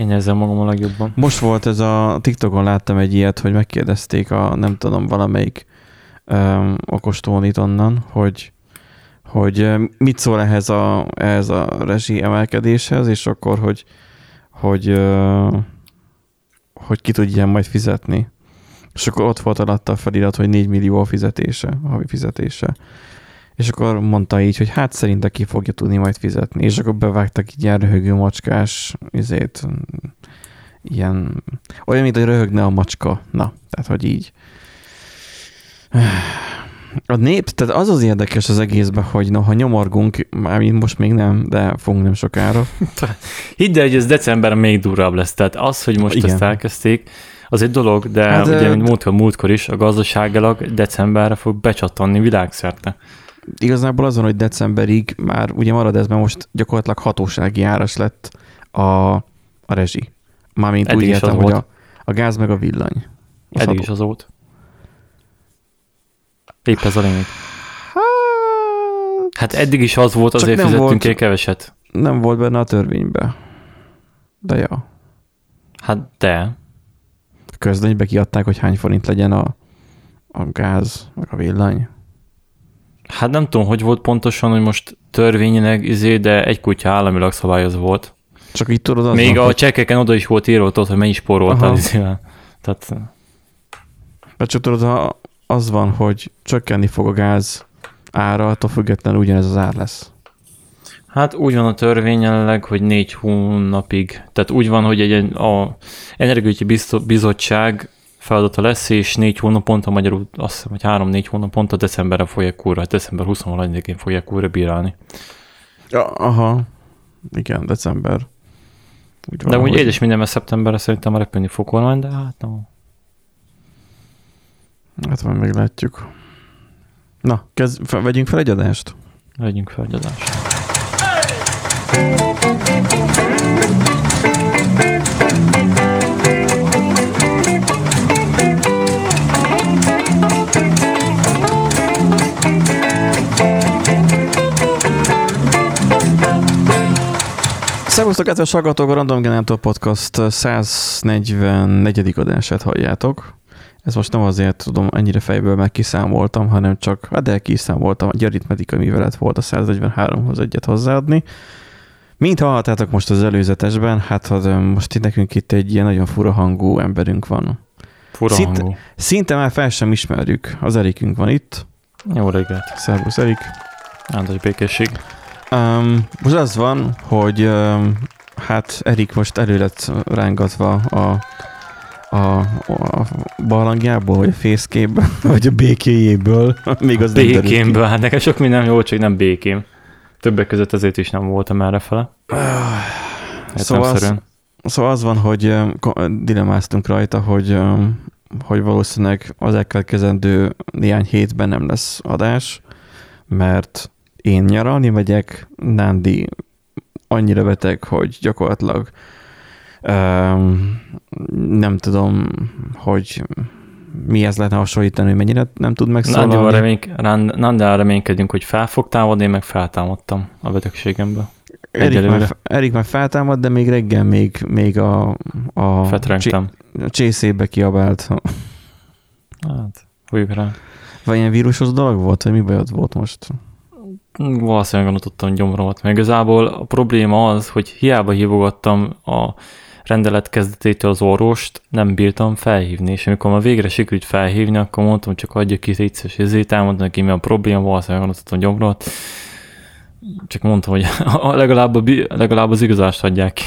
Én ezzel magam a legjobban. Most volt ez a TikTokon láttam egy ilyet, hogy megkérdezték a, nem tudom, valamelyik um, okostónit onnan, hogy hogy mit szól ehhez a, ehhez a rezsi emelkedéshez, és akkor, hogy, hogy, hogy ki tudja majd fizetni. És akkor ott volt alatta a felirat, hogy 4 millió a fizetése, a havi fizetése. És akkor mondta így, hogy hát szerinte ki fogja tudni majd fizetni. És akkor bevágtak így ilyen röhögő macskás izét, ilyen, olyan, mint hogy röhögne a macska. Na, tehát, hogy így. A nép, tehát az az érdekes az egészben, hogy noha nyomorgunk, mármint most még nem, de fogunk nem sokára. Hidd el, hogy ez december még durvább lesz. Tehát az, hogy most Igen. ezt elkezdték, az egy dolog, de hát, ugye, mint múltkor, múltkor is, a gazdaságilag decemberre fog becsattanni világszerte. Igazából azon, hogy decemberig már ugye marad ez, mert most gyakorlatilag hatósági áras lett a, a rezsi. Mármint Eddig úgy értem, hogy a, a gáz meg a villany. Az Eddig adó. is az volt. Épp ez a lényeg. Hát, hát eddig is az volt, azért fizettünk volt, keveset. Nem volt benne a törvénybe. De ja. Hát de. A közlönybe kiadták, hogy hány forint legyen a, a gáz, meg a villany. Hát nem tudom, hogy volt pontosan, hogy most törvényileg izé, de egy kutya államilag szabályozva volt. Csak így tudod az Még van, a csekkeken oda is volt írva, hogy mennyi spóroltál. Tehát... De csak tudod, az van, hogy csökkenni fog a gáz ára, attól függetlenül ugyanez az ár lesz. Hát úgy van a törvény jelenleg, hogy négy hónapig. Tehát úgy van, hogy egy a Energiaügyi Bizottság feladata lesz, és négy hónaponta, magyarul azt hiszem, hogy három-négy hónaponta decemberre fogják újra, december 21-én fogják újra bírálni. Ja, aha, igen, december. Úgy de úgy édes minden, mert szeptemberre szerintem repülni fog kormány, de hát no. Hát majd meglátjuk. Na, kezd, vegyünk fel egy adást? Vegyünk fel egy adást. Szervusztok, kedves hallgatók! A Random Generator Podcast 144. adását halljátok. Ez most nem azért tudom, ennyire fejből meg kiszámoltam, hanem csak, hát de kiszámoltam, egy aritmetikai művelet volt a 143-hoz egyet hozzáadni. Mint hallhattátok most az előzetesben, hát most itt nekünk itt egy ilyen nagyon fura hangú emberünk van. Fura szinte, hangú. Szinte már fel sem ismerjük. Az Erikünk van itt. Jó reggelt. Szervusz, Erik. Áldás békesség. Um, most az van, hogy um, hát Erik most elő lett rángatva a a, a barlangjából, vagy a fészkéből, vagy a békéjéből. Még az békémből, hát nekem sok minden jó, csak nem békém. Többek között ezért is nem voltam erre fele. Hát szóval, az, szóval az van, hogy dilemáztunk rajta, hogy, hogy valószínűleg az elkövetkezendő néhány hétben nem lesz adás, mert én nyaralni megyek, Nándi annyira beteg, hogy gyakorlatilag nem tudom, hogy mihez lehetne hasonlítani, hogy mennyire nem tud megszólalni. Nándival remény, Nándival reménykedünk, hogy fel fog támadni, én meg feltámadtam a betegségemből. Erik már, Erik már feltámad, de még reggel még, még a, a, a csészébe kiabált. Hát, hújjuk rá. Vagy ilyen vírusos dolog volt, vagy mi bajod volt most? Valószínűleg tudtam gyomromat. Meg igazából a probléma az, hogy hiába hívogattam a rendelet kezdetétől az orvost nem bírtam felhívni, és amikor már végre sikerült felhívni, akkor mondtam, csak adja ki vicces ezért, elmondtam neki, mi a probléma, valószínűleg gondoltam gyomrot, csak mondtam, hogy legalább, a, legalább az igazást adják ki.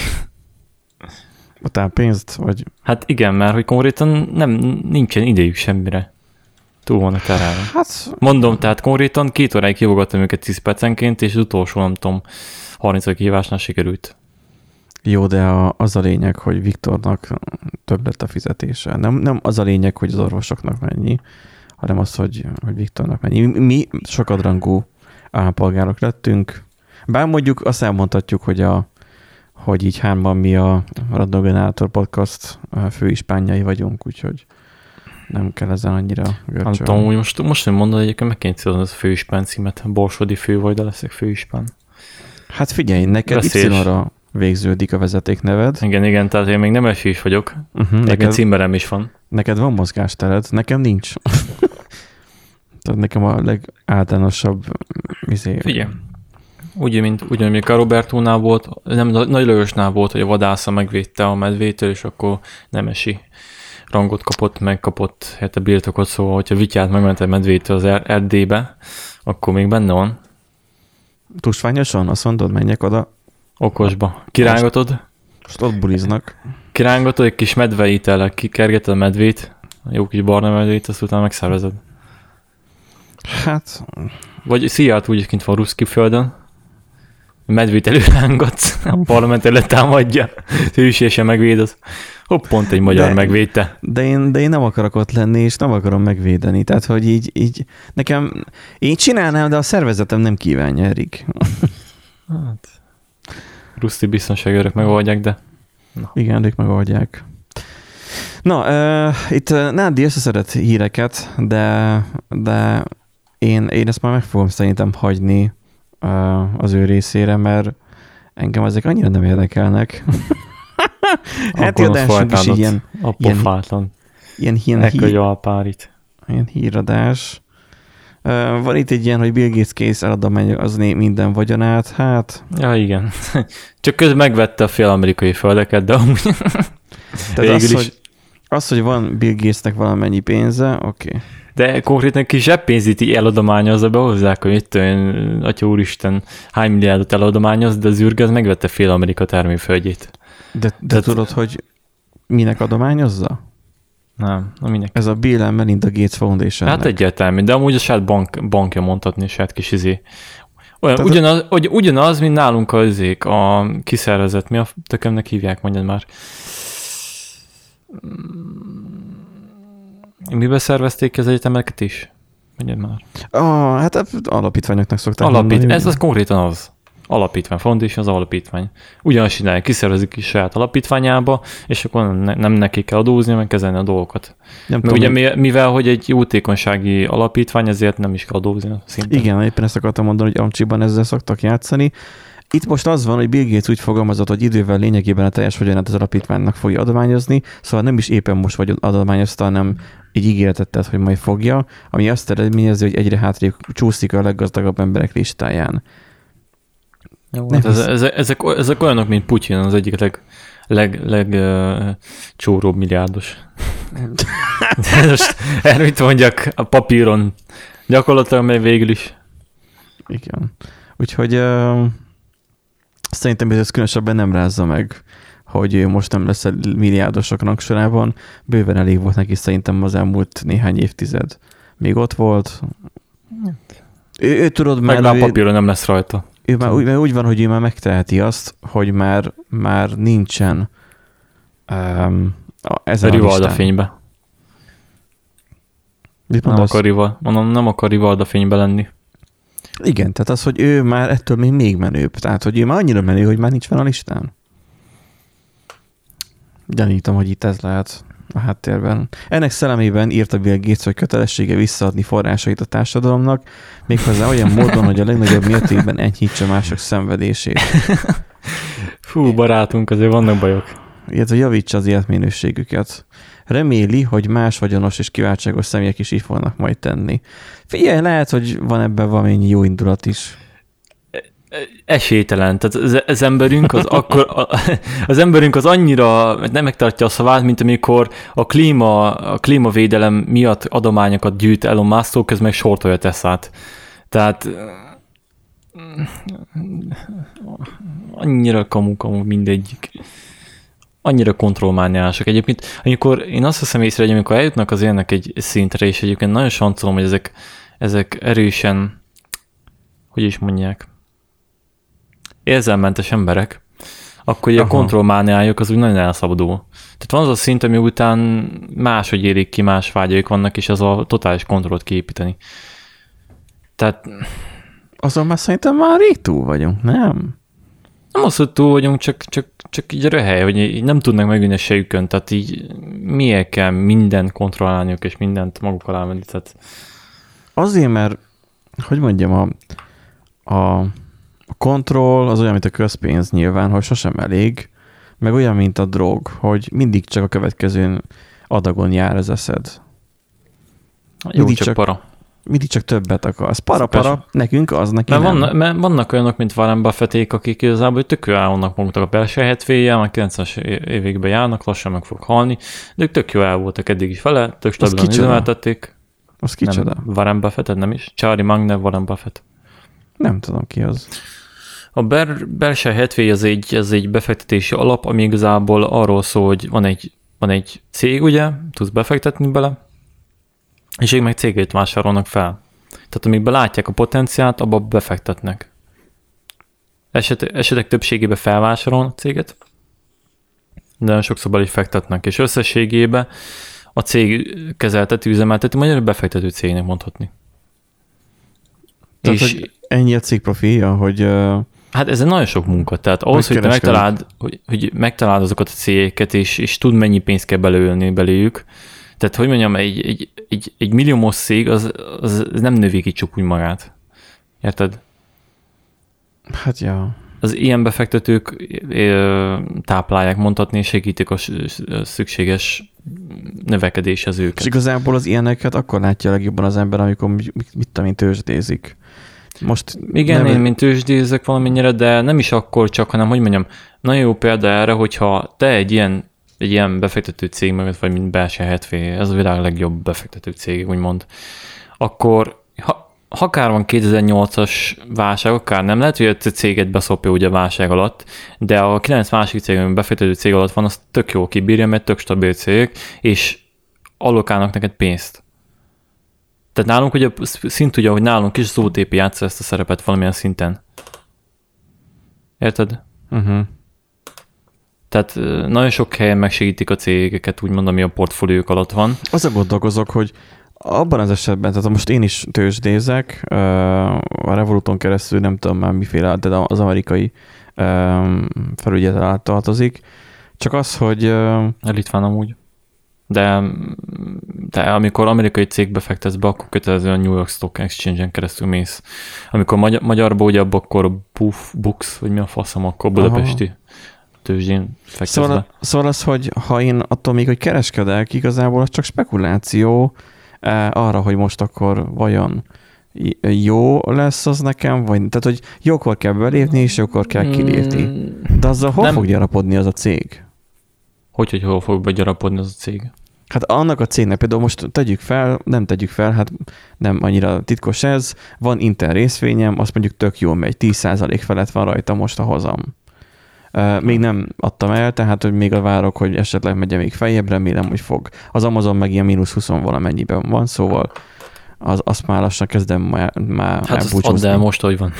A pénzt, vagy? Hát igen, mert hogy konkrétan nem, nincsen idejük semmire. Túl van a terelve. Hát... Mondom, tehát konkrétan két óráig hívogattam őket 10 percenként, és az utolsó, nem tudom, 30 hívásnál sikerült. Jó, de a, az a lényeg, hogy Viktornak több lett a fizetése. Nem, nem az a lényeg, hogy az orvosoknak mennyi, hanem az, hogy, hogy Viktornak mennyi. Mi sokadrangú állampolgárok lettünk, bár mondjuk azt elmondhatjuk, hogy, a, hogy így hárman mi a Radnogenátor Podcast főispányai vagyunk, úgyhogy nem kell ezen annyira görcsölni. Nem tudom, most, most nem mondod, egyébként meg kéne az a főispán címet. Borsodi fő vagy, de leszek főispán. Hát figyelj, neked Y-ra végződik a vezetékneved. Igen, igen, tehát én még nem is vagyok. Uh-huh, Neked címberem is van. neked van mozgástered, nekem nincs. Tehát nekem a legáltalánosabb izé, Figyelj. Úgy, mint ugyanúgy, a Robertónál volt, nem, Nagy Lajosnál volt, hogy a vadásza megvédte a medvétől, és akkor nemesi rangot kapott, megkapott hát a birtokot, szóval, hogyha Vityát megment a medvétől az er- Erdélybe, akkor még benne van, tusványosan, azt mondod, menjek oda, okosba. Kirángatod, most ott buliznak. kirángatod, egy kis medveitele, kikergeted a medvét, a jó kis barna medvét, azt utána megszervezed. Hát, Vagy Szijját úgy kint van Ruszki földön, medvét előrángatsz, a parlament előtt támadja, hősiesen megvédez. Hopp, pont egy magyar De- megvédte. de én, de én nem akarok ott lenni, és nem akarom megvédeni. Tehát, hogy így, így nekem, én csinálnám, de a szervezetem nem kívánja, Erik. Hát, Ruszti biztonságőrök megoldják, de Igen, ők megoldják. Na, uh, itt uh, Nádi összeszedett híreket, de, de én, én ezt már meg fogom szerintem hagyni uh, az ő részére, mert engem ezek annyira nem érdekelnek. hát adásunk is ilyen, a ilyen- pofátlan. ilyen, ilyen, Ekkor hír, jó a párit. ilyen híradás. Uh, van itt egy ilyen, hogy Bill Gates kész eladomány az né- minden vagyonát. Hát, Ja, igen. Csak közben megvette a fél amerikai földeket, de amúgy tehát az, is. hogy, az, hogy van Bill Gatesnek valamennyi pénze, oké. Okay. De konkrétan kis zseppénzit így eladományozza, behozzák, hogy itt olyan, atya úristen, hány milliárdot eladományoz, de az űrge az megvette fél Amerika termőföldjét. De, de Tehát- tudod, hogy minek adományozza? Nem, na minek. Ez a Bill and Melinda Gates Foundation. Hát egyértelmű, de amúgy a saját bank, bankja mondhatni, a saját kis izé. Olyan, Tehát- ugyanaz, hogy ugyanaz, mint nálunk a izék, a kiszervezet, mi a tökömnek hívják, mondjad már. Mm, Miben szervezték az egyetemeket is? Mondjad már. Ah, hát alapítványoknak szokták Alapít, mondani, ez az konkrétan az. Alapítvány, foundation az alapítvány. Ugyanazt csinálják, kiszervezik is saját alapítványába, és akkor ne, nem neki kell adózni, hanem kezelni a dolgokat. nem Mert tudom, ugye mivel, hogy egy jótékonysági alapítvány, ezért nem is kell adózni szintén. Igen, éppen ezt akartam mondani, hogy Amcsiban ezzel szoktak játszani. Itt most az van, hogy Bill Gates úgy fogalmazott, hogy idővel lényegében a teljes vagyonát az alapítványnak fogja adományozni, szóval nem is éppen most vagy adományozta, hanem így ígéretet tett, hogy majd fogja, ami azt eredményezi, hogy egyre hátrébb csúszik a leggazdagabb emberek listáján. Jó, hát ez, ez, ezek, ezek olyanok, mint Putyin, az egyik leg, leg, leg uh, csóróbb milliárdos. De most erről mit mondjak a papíron? Gyakorlatilag még végül is. Igen. Úgyhogy uh, szerintem ez különösebben nem rázza meg, hogy ő most nem lesz a milliárdosok rangsorában. Bőven elég volt neki szerintem az elmúlt néhány évtized. Még ott volt. Ő, ő tudod, Meg már, ő, papíron nem lesz rajta. Ő már úgy, úgy van, hogy ő már megteheti azt, hogy már, már nincsen um, a, ezen a listán. fénybe. Mit Nem akar, rival, mondom, nem akar Rivalda fénybe lenni. Igen, tehát az, hogy ő már ettől még még menőbb. Tehát, hogy ő már annyira menő, hogy már nincs fenn a listán. Gyanítom, hogy itt ez lehet a háttérben. Ennek szellemében írta Bill Gates, hogy kötelessége visszaadni forrásait a társadalomnak, méghozzá olyan módon, hogy a legnagyobb mértékben enyhítse mások szenvedését, Fú, barátunk, azért vannak bajok. illetve javítsa az életminőségüket. Reméli, hogy más vagyonos és kiváltságos személyek is így fognak majd tenni. Figyelj, lehet, hogy van ebben valamennyi jó indulat is. Esélytelen. Tehát az, az emberünk az akkor, az emberünk az annyira nem megtartja a szavát, mint amikor a, klíma, a klímavédelem miatt adományokat gyűjt Elon Musk, közben meg sortolja Tesszát. Tehát annyira kamu-kamu mindegyik. Annyira kontrollmániások. Egyébként, amikor én azt hiszem észre, hogy amikor eljutnak az ilyenek egy szintre, és egyébként nagyon sancolom, hogy ezek, ezek erősen, hogy is mondják, érzelmentes emberek, akkor ugye a Aha. kontrollmániájuk az úgy nagyon elszabadul. Tehát van az a szint, ami után máshogy érik ki, más vágyaik vannak, és az a totális kontrollt kiépíteni. Tehát Azon már szerintem már rég túl vagyunk, nem? nem az, hogy túl vagyunk, csak, csak, csak így röhely, hogy így nem tudnak megvinni a sejükön, tehát így miért kell mindent kontrollálniuk, és mindent maguk alá venni, tehát Azért, mert, hogy mondjam, a, a a kontroll az olyan, mint a közpénz nyilván, hogy sosem elég, meg olyan, mint a drog, hogy mindig csak a következő adagon jár az eszed. Jó, Mindig csak, csak- para. Mindig csak többet akarsz. Para, Persze. para, nekünk az, neki Mert, nem. vannak, mert vannak olyanok, mint Warren Buffették, akik igazából tök jó állnak maguknak a belső hetvéjel, már 90-es években járnak, lassan meg fog halni, de ők tök jó el voltak eddig is vele, tök stabilan üzemeltették. Az kicsoda? Nem, Warren Buffett, nem is. Charlie Munger, Warren Buffett. Nem tudom ki az. A ber, belső hetvény az egy, ez egy befektetési alap, ami igazából arról szól, hogy van egy, van egy cég, ugye, tudsz befektetni bele, és ők meg cégét vásárolnak fel. Tehát amikben látják a potenciált, abba befektetnek. Eset, esetek többségében felvásárolnak céget, de sokszor bele is fektetnek, és összességében a cég kezeltető, üzemeltető, magyar befektető cégnek mondhatni. Tehát, és, hogy ennyi a cég profilja, hogy Hát ez egy nagyon sok munka, tehát ahhoz, hogy te Megkereskedik. megtaláld, hogy, hogy megtaláld azokat a cégeket, és, és tud mennyi pénzt kell belőlni beléjük, tehát hogy mondjam, egy, egy, egy, egy milliómos cég az, az nem növi ki csak úgy magát. Érted? hát ja. Az ilyen befektetők táplálják, mondhatni, és segítik a szükséges növekedéshez És őket. igazából az ilyeneket akkor látja legjobban az ember, amikor mit, mit, mit tudom én, tőzsdézik. Most Igen, nem- én mint tőzsdézek valamennyire, de nem is akkor csak, hanem hogy mondjam, nagyon jó példa erre, hogyha te egy ilyen, egy ilyen befektető cég mögött vagy, mint belső hetvé, ez a világ legjobb befektető cég, úgymond, akkor ha, ha akár van 2008-as válság, akár nem, lehet, hogy a céget beszopja ugye a válság alatt, de a 9 másik cég, ami befektető cég alatt van, az tök jó kibírja, mert tök stabil cég, és allokálnak neked pénzt. Tehát nálunk ugye szint ugye, hogy nálunk is az OTP játsza ezt a szerepet valamilyen szinten. Érted? Uh-huh. Tehát nagyon sok helyen megsegítik a cégeket, úgymond, ami a portfóliók alatt van. Az a gondolkozok, hogy abban az esetben, tehát most én is tőzsdézek, a Revoluton keresztül nem tudom már miféle, de az amerikai felügyelet alá tartozik, csak az, hogy ö, Litván amúgy. De, de amikor amerikai cégbe fektetsz be, akkor kötelezően New York Stock Exchange-en keresztül mész. Amikor magyar, magyarba ugye akkor Buf, Bux, vagy mi a faszom, akkor budapesti tőzsdén fektetsz szóval, be. szóval az, hogy ha én attól még, hogy kereskedek, igazából az csak spekuláció eh, arra, hogy most akkor vajon jó lesz az nekem, vagy tehát, hogy jókor kell belépni, és jókor kell kilépni. Mm, De azzal hol Nem. fog gyarapodni az a cég? Hogy, hogy hol fog begyarapodni az a cég? Hát annak a cégnek például most tegyük fel, nem tegyük fel, hát nem annyira titkos ez, van Intel részvényem, azt mondjuk tök jól megy, 10% felett van rajta most a hozam. Még nem adtam el, tehát hogy még a várok, hogy esetleg megye még feljebb, remélem, hogy fog. Az Amazon meg ilyen mínusz 20 valamennyiben van, szóval az, azt már lassan kezdem már, már Hát azt add el most, hogy van.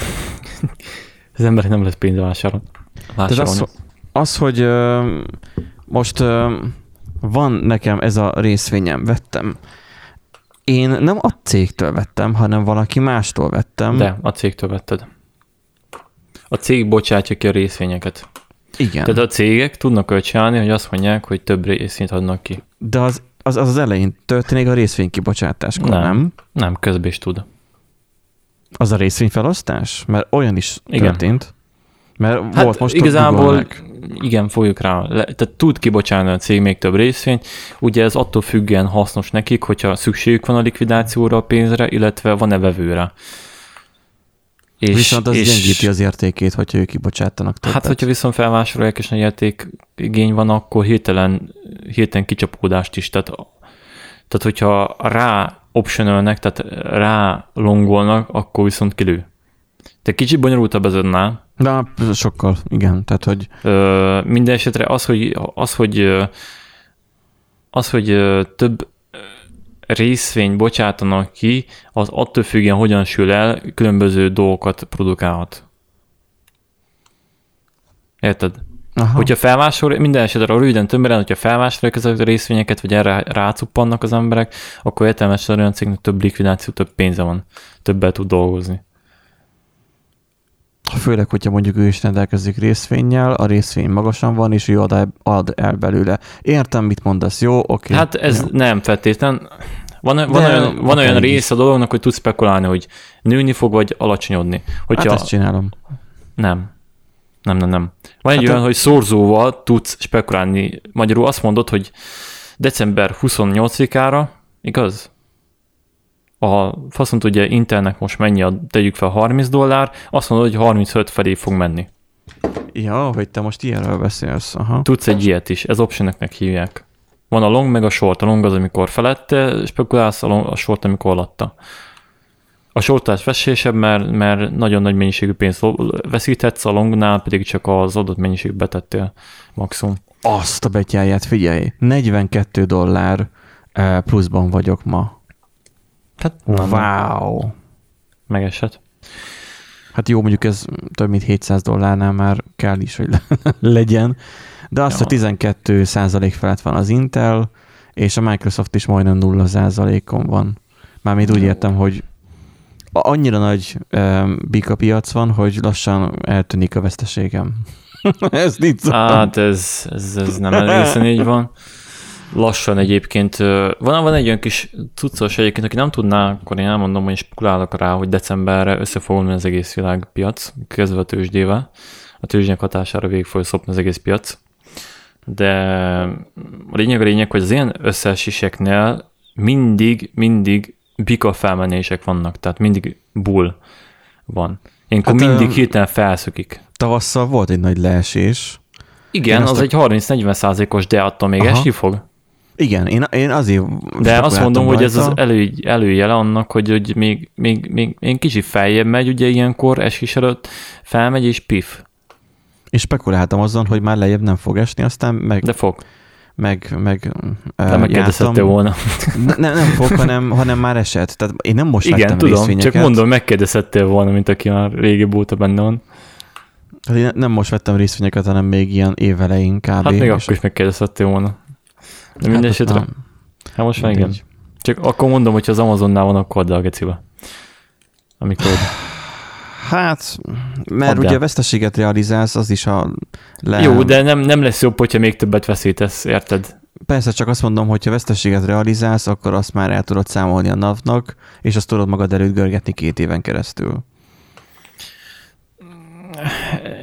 az emberek nem lesz pénze vásárolni. Tehát az, az, hogy most van nekem ez a részvényem, vettem. Én nem a cégtől vettem, hanem valaki mástól vettem. De a cégtől vetted. A cég bocsátja ki a részvényeket. Igen. Tehát a cégek tudnak olyat csinálni, hogy azt mondják, hogy több részvényt adnak ki. De az, az, az, az elején történik a részvénykibocsátáskor, nem. Nem. nem? Közben is tud. Az a részvényfelosztás? Mert olyan is Igen. történt. Mert Hát volt most igazából. Igen, fogjuk rá. Le, tehát tud kibocsálni a cég még több részvényt. Ugye ez attól függően hasznos nekik, hogyha szükségük van a likvidációra, a pénzre, illetve van-e vevőre. És, Viszont az és, gyengíti az értékét, hogyha ők kibocsátanak többet. Hát, hogyha viszont felvásárolják és nagy értékigény van, akkor hirtelen, hirtelen kicsapódást is. Tehát, tehát hogyha rá optionölnek, tehát rá longolnak, akkor viszont kilő. De kicsit bonyolultabb ez annál. De sokkal, igen. Tehát, hogy Ö, minden esetre az, hogy, az, hogy, az, hogy több részvény bocsátanak ki, az attól függően hogyan sül el, különböző dolgokat produkálhat. Érted? aha. Hogyha felvásárol, minden esetre a röviden tömören, hogyha felvásárolják ezeket a részvényeket, vagy erre rácuppannak az emberek, akkor értelmesen olyan cégnek több likvidáció, több pénze van, többel tud dolgozni. Főleg, hogyha mondjuk ő is rendelkezik részvényel, a részvény magasan van, és ő ad el, ad el belőle. Értem, mit mondasz, jó, oké. Hát ez jó. nem feltétlen. Van, van, De olyan, van olyan rész a dolognak, hogy tudsz spekulálni, hogy nőni fog, vagy alacsonyodni. Hát Hogyha, ezt csinálom. Nem. Nem, nem, nem. Van egy Hát olyan, a- hogy szorzóval tudsz spekulálni. Magyarul azt mondod, hogy december 28-ára, igaz? A faszon tudja, Intelnek most mennyi a, tegyük fel 30 dollár, azt mondod, hogy 35 felé fog menni. Ja, hogy te most ilyenről beszélsz. Aha. Tudsz egy ilyet is, ez optioneknek hívják. Van a long meg a short. A long az, amikor felette spekulálsz, a, long, a short, amikor alatta. A shortás veszélyesebb, mert, mert nagyon nagy mennyiségű pénzt veszíthetsz, a longnál pedig csak az adott mennyiségű betettél maximum. Azt a betyáját, figyelj. 42 dollár eh, pluszban vagyok ma. Hát, na, na, Wow. megesett. Hát jó, mondjuk ez több mint 700 dollárnál már kell is, hogy legyen. De azt Ja. a 12 százalék felett van az Intel, és a Microsoft is majdnem 0 százalékon van. Mármint úgy értem, hogy annyira nagy um, bika piac van, hogy lassan eltűnik a veszteségem. ez nincs szó. Hát ez, ez, ez nem egészen így van. Lassan egyébként, van, van egy olyan kis cuccos egyébként, aki nem tudná, akkor én elmondom, hogy spekulálok rá, hogy decemberre össze fog omlani az egész világpiac, kezdve a tőzsdével. A tőzsdének hatására végig fog szopni az egész piac. De a lényeg a lényeg, hogy az ilyen összeeséseknél mindig, mindig bika felmenések vannak, tehát mindig bull van. Ilyenkor Hát, mindig hirtelen felszökik. Tavasszal volt egy nagy leesés. Igen, Én az a- egy 30-40 százalékos, de attól még Aha. esni fog. Igen, én, én azért De azt mondom, hogy ez az elő, előjele annak, hogy, hogy még, még, még, még kicsit feljebb megy, ugye ilyenkor eskés előtt felmegy és pif, És spekuláltam azon, hogy már lejjebb nem fog esni, aztán meg, de fog. meg, meg De megkérdezhettél volna. Ne, nem, fog, hanem, hanem már esett. Tehát én nem most Igen, tudom, csak mondom, megkérdezhettél volna, mint aki már régebb óta benne van. Tehát én nem most vettem részvényeket, hanem még ilyen évelején kb. Hát még és- akkor is megkérdezhettél volna. De hát minden ott esetre, hát most már igen. Csak akkor mondom, hogy ha az Amazonnál van, akkor add el a gecibe. Amikor Hát, mert Add ugye el. veszteséget realizálsz, az is a le... Jó, de nem, nem lesz jobb, hogyha még többet veszítesz, érted? Persze, csak azt mondom, hogy ha veszteséget realizálsz, akkor azt már el tudod számolni a NAV-nak, és azt tudod magad előtt görgetni két éven keresztül.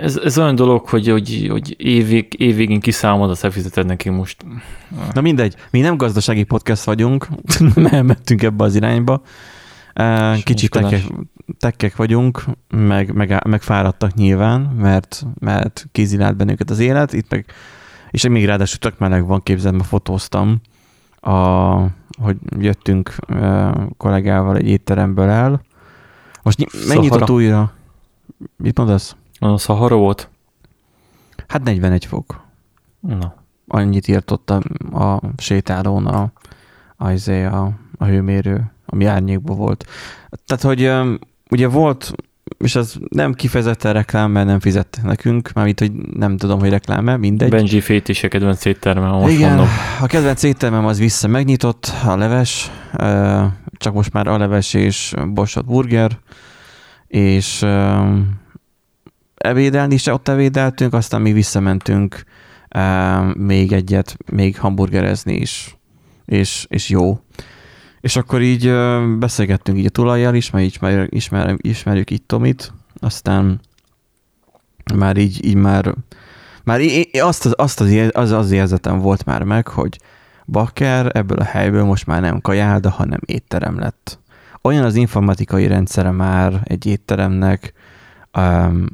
Ez, ez olyan dolog, hogy, hogy, hogy évig, évvégén kiszámolod, azt elfizeted neki most. Na mindegy, mi nem gazdasági podcast vagyunk, nem mentünk ebbe az irányba. Kicsit Iskolás. tekkek, tekkek vagyunk, meg, meg, meg fáradtak nyilván, mert, mert kézilált bennünket az élet, itt meg, és még ráadásul tök meleg van, képzeld, ma fotóztam, a, hogy jöttünk kollégával egy étteremből el. Most ny- mennyit ott újra? Mit mondasz? A Szahara volt? Hát 41 fok. Na. annyit írt ott a, a sétálón a, a, izé, a, a hőmérő, ami árnyékban volt. Tehát, hogy ugye volt, és ez nem kifejezetten reklám, mert nem fizettek nekünk, mármint, hogy nem tudom, hogy reklám-e, mindegy. Benji Fét is a kedvenc étterme, most Igen, mondom. a kedvenc éttermem az vissza megnyitott, a leves, csak most már a leves és borsot burger, és ebédelni is ott ebédeltünk, aztán mi visszamentünk ö, még egyet, még hamburgerezni is, és, és jó. És akkor így ö, beszélgettünk így a tulajjal is, mert ismer, ismer, ismerjük itt Tomit, aztán már így, így már már azt az, azt az, az, az érzetem volt már meg, hogy bakker ebből a helyből most már nem kajálda, hanem étterem lett. Olyan az informatikai rendszere már egy étteremnek, um,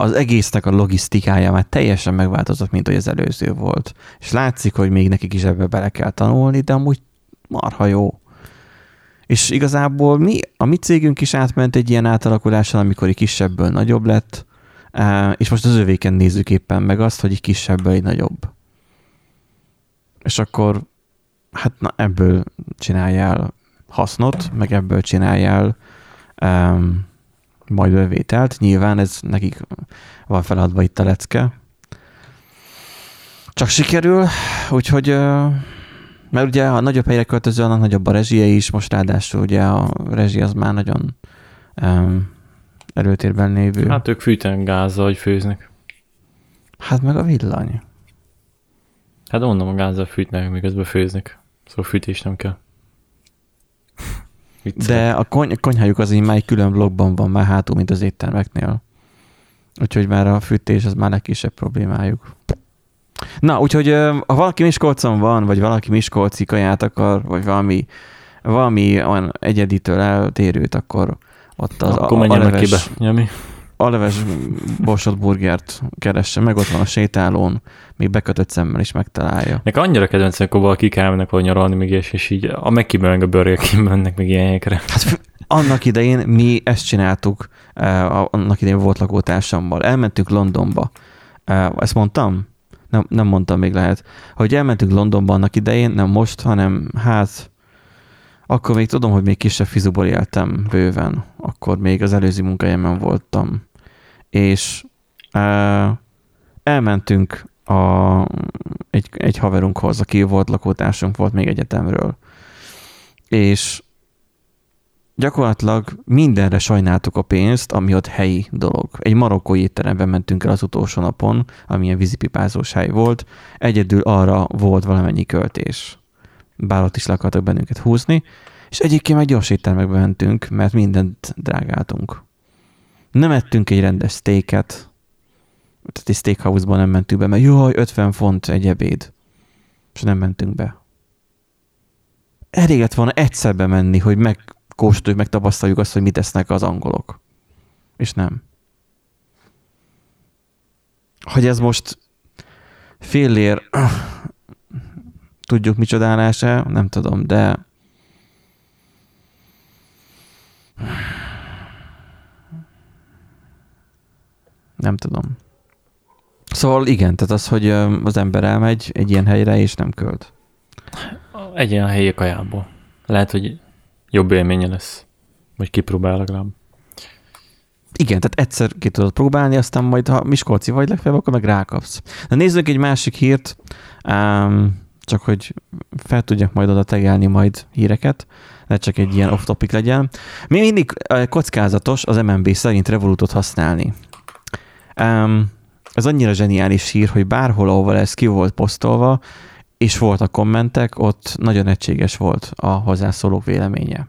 az egésznek a logisztikája már teljesen megváltozott, mint hogy az előző volt. És látszik, hogy még nekik is ebbe bele kell tanulni, de amúgy marha jó. És igazából mi, a mi cégünk is átment egy ilyen átalakulással, amikor egy kisebbből nagyobb lett, és most az övéken nézzük éppen meg azt, hogy egy kisebből egy nagyobb. És akkor hát na, ebből csináljál hasznot, meg ebből csináljál um, majd bevételt. Nyilván ez nekik van feladva itt a lecke. Csak sikerül, úgyhogy mert ugye a nagyobb helyre költöző, annak nagyobb a rezsie is, most ráadásul ugye a rezsi az már nagyon um, előtérben lévő. Hát ők fűtenek gázzal, hogy főznek. Hát meg a villany. Hát mondom, a gázzal fűtnek, miközben főznek. Szóval fűtés nem kell. De a kony- konyhájuk az így már egy külön blogban van már hátul, mint az éttermeknél. Úgyhogy már a fűtés az már legkisebb problémájuk. Na, úgyhogy ha valaki Miskolcon van, vagy valaki Miskolci kaját akar, vagy valami, valami olyan egyeditől eltérőt, akkor ott az akkor a, a leves. A leves borsot burgert keresse meg, ott van a sétálón, még bekötött szemmel is megtalálja. Nekem annyira kedvenc, amikor valaki elmennek volna nyaralni még, és, és így a meg a bőrjek mennek még ilyen helyekre. Hát annak idején mi ezt csináltuk, annak idején volt lakótársammal. Elmentünk Londonba. Ezt mondtam? Nem, nem mondtam még lehet. Hogy elmentünk Londonba annak idején, nem most, hanem hát akkor még tudom, hogy még kisebb fizuból éltem bőven. Akkor még az előző munkahelyemen voltam. És elmentünk a, egy, egy haverunkhoz, aki volt lakótársunk, volt még egyetemről. És gyakorlatilag mindenre sajnáltuk a pénzt, ami ott helyi dolog. Egy marokkói étteremben mentünk el az utolsó napon, ami ilyen vízipipázós hely volt. Egyedül arra volt valamennyi költés. Bár ott is le akartak bennünket húzni. És egyébként meg gyors éttermekbe mentünk, mert mindent drágáltunk. Nem ettünk egy rendes steaket, tehát egy steakhouse-ban nem mentünk be, mert jaj, 50 font egy ebéd. És nem mentünk be. Elég lett volna egyszer bemenni, hogy megkóstoljuk, megtapasztaljuk azt, hogy mit tesznek az angolok. És nem. Hogy ez most félér tudjuk micsodálása, nem tudom, de nem tudom. Szóval igen, tehát az, hogy az ember elmegy egy ilyen helyre, és nem költ. Egy ilyen helyi kajából. Lehet, hogy jobb élménye lesz. Vagy kipróbál legalább. Igen, tehát egyszer ki tudod próbálni, aztán majd, ha Miskolci vagy legfeljebb, akkor meg rákapsz. Na nézzük egy másik hírt, um, csak hogy fel tudjak majd oda tegelni majd híreket, ne csak egy ilyen off-topic legyen. Mi mindig kockázatos az MNB szerint Revolutot használni. Um, ez annyira zseniális hír, hogy bárhol, ahol ez ki volt posztolva, és voltak kommentek, ott nagyon egységes volt a hozzászólók véleménye.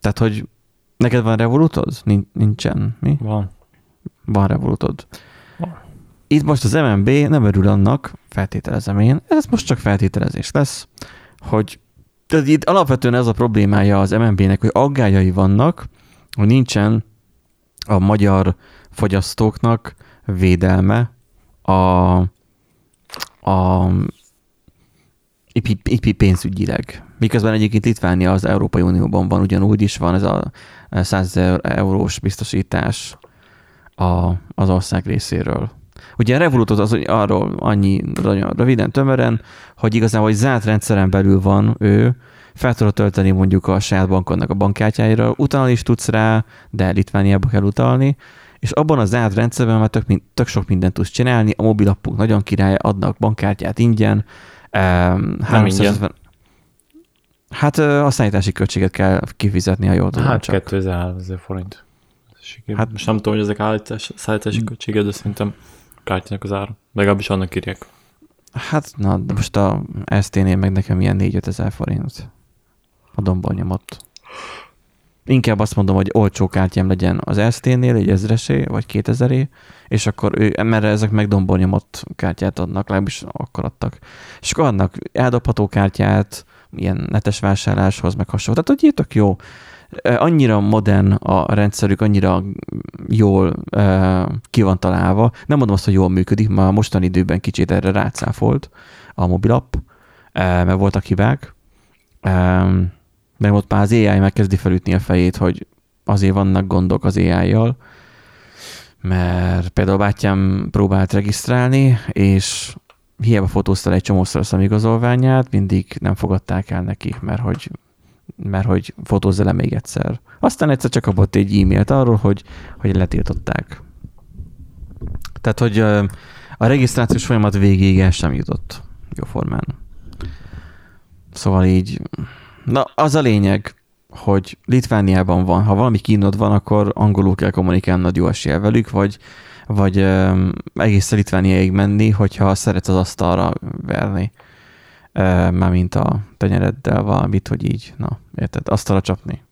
Tehát, hogy neked van Revolutod? Nincsen. Mi? Van. Van Revolutod. Van. Itt most az MNB nem örül annak, feltételezem én, ez most csak feltételezés lesz, hogy tehát itt alapvetően ez a problémája az MNB-nek, hogy aggájai vannak, hogy nincsen a magyar fogyasztóknak védelme a, a IPI pénzügyileg. Miközben egyébként Litvánia az Európai Unióban van, ugyanúgy is van ez a 100 eurós biztosítás a, az ország részéről. Ugye a Revolutot az hogy arról annyi nagyon röviden, tömören, hogy igazából egy zárt rendszeren belül van ő, fel tudod tölteni mondjuk a saját bankodnak a bankkártyáira, utalni is tudsz rá, de Litvániába kell utalni, és abban az zárt rendszerben már tök, tök sok mindent tudsz csinálni, a mobilappunk nagyon király, adnak bankkártyát ingyen, um, 350, Hát a szállítási költséget kell kifizetni, ha jól tudom. Hát csak. 2300 forint. Hát most nem tudom, hogy ezek állítás, szállítási hmm. költségek, de szerintem kártyának az ára. Legalábbis annak írják. Hát na, de most a ST-nél meg nekem ilyen 4 ezer forint a dombon nyomott. Inkább azt mondom, hogy olcsó kártyám legyen az ST-nél, egy ezresé, vagy kétezeré, és akkor ő, mert ezek meg nyomott kártyát adnak, legalábbis akkor adtak. És akkor adnak eldobható kártyát, ilyen netes vásárláshoz, meg hasonló. Tehát, hogy tök jó. Annyira modern a rendszerük, annyira jól uh, ki van találva. Nem mondom azt, hogy jól működik, már mostani időben kicsit erre rácáfolt a mobilapp, uh, mert voltak hibák. Um, mert ott már az AI megkezdi felütni a fejét, hogy azért vannak gondok az AI-jal, mert például bátyám próbált regisztrálni, és hiába fotózta egy csomószor a szemigazolványát, mindig nem fogadták el neki, mert hogy, mert hogy fotózza le még egyszer. Aztán egyszer csak kapott egy e-mailt arról, hogy, hogy letiltották. Tehát, hogy a regisztrációs folyamat végéig el sem jutott jóformán. Szóval így Na, az a lényeg, hogy Litvániában van, ha valami kínod van, akkor angolul kell kommunikálnod jó esélye velük, vagy, vagy um, egész Litvániáig menni, hogyha szeretsz az asztalra verni. Um, mint a tenyereddel valamit, hogy így, na, érted, asztalra csapni.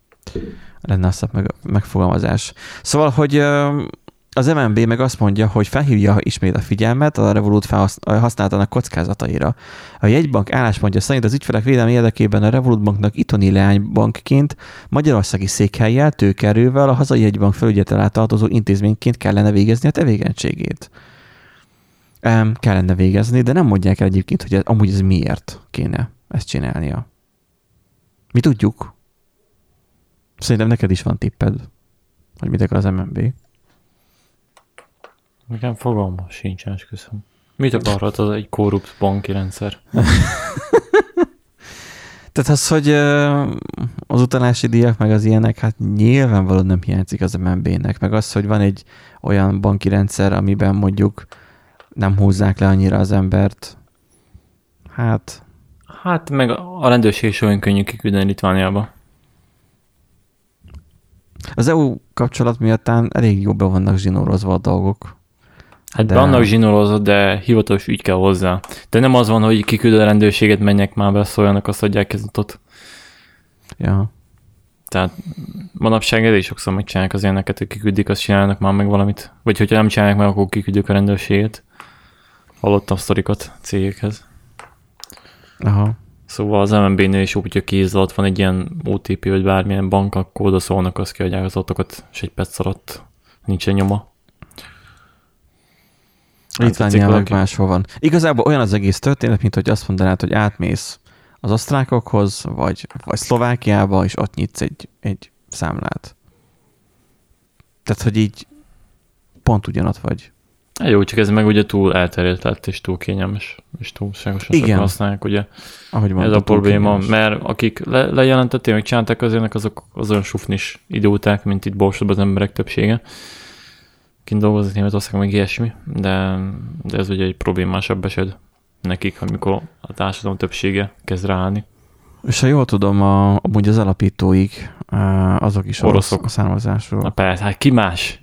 Lenne azt meg, megfogalmazás. Szóval, hogy um, az MNB meg azt mondja, hogy felhívja ismét a figyelmet a Revolut használatának kockázataira. A jegybank álláspontja szerint az ügyfelek védelmi érdekében a Revolut banknak itoni leánybankként Magyarországi székhelyjel, tőkerővel a hazai jegybank felügyet alá tartozó intézményként kellene végezni a tevékenységét. Um, kellene végezni, de nem mondják el egyébként, hogy ez, amúgy ez miért kéne ezt csinálnia. Mi tudjuk. Szerintem neked is van tipped, hogy mit akar az MNB. Nekem fogalma sincsen, köszönöm. Mit akarhat az egy korrupt banki rendszer? Tehát az, hogy az utalási díjak, meg az ilyenek, hát nyilvánvalóan nem hiányzik az MNB-nek, meg az, hogy van egy olyan banki rendszer, amiben mondjuk nem húzzák le annyira az embert, hát... Hát meg a rendőrség is olyan könnyű kiküldeni Litvániába. Az EU kapcsolat miattán elég jobban vannak zsinórozva a dolgok. Hát de... annak zsinórozott, de hivatalos ügy kell hozzá. De nem az van, hogy kiküld a rendőrséget, menjek már be, szóljanak, azt adják kezetot. Ja. Tehát manapság elég sokszor megcsinálják az ilyeneket, hogy kiküldik, azt csinálnak már meg valamit. Vagy hogyha nem csinálják meg, akkor kiküldjük a rendőrséget. Hallottam sztorikat cégekhez. Aha. Szóval az MNB-nél is úgy, hogy kéz alatt van egy ilyen OTP, vagy bármilyen bank, akkor oda szólnak, azt kiadják az adatokat, és egy perc alatt nincsen nyoma. Litvánia meg máshol van. Igazából olyan az egész történet, mint hogy azt mondanád, hogy átmész az osztrákokhoz, vagy, vagy Szlovákiába, és ott nyitsz egy, egy számlát. Tehát, hogy így pont ugyanott vagy. Hát jó, csak ez meg ugye túl elterjedt lett, és túl kényelmes, és túlságosan Igen. használják, ugye. Ahogy mondtad, ez a probléma, mert akik le, lejelentették, meg csinálták az azok az olyan sufnis idióták, mint itt Borsodban az emberek többsége. Kint dolgozik Németország, meg ilyesmi, de, de ez ugye egy problémásabb eset nekik, amikor a társadalom többsége kezd ráállni. És ha jól tudom, a, amúgy az alapítóik, á, azok is Oroszok. orosz a származásról. Na persze, hát ki más?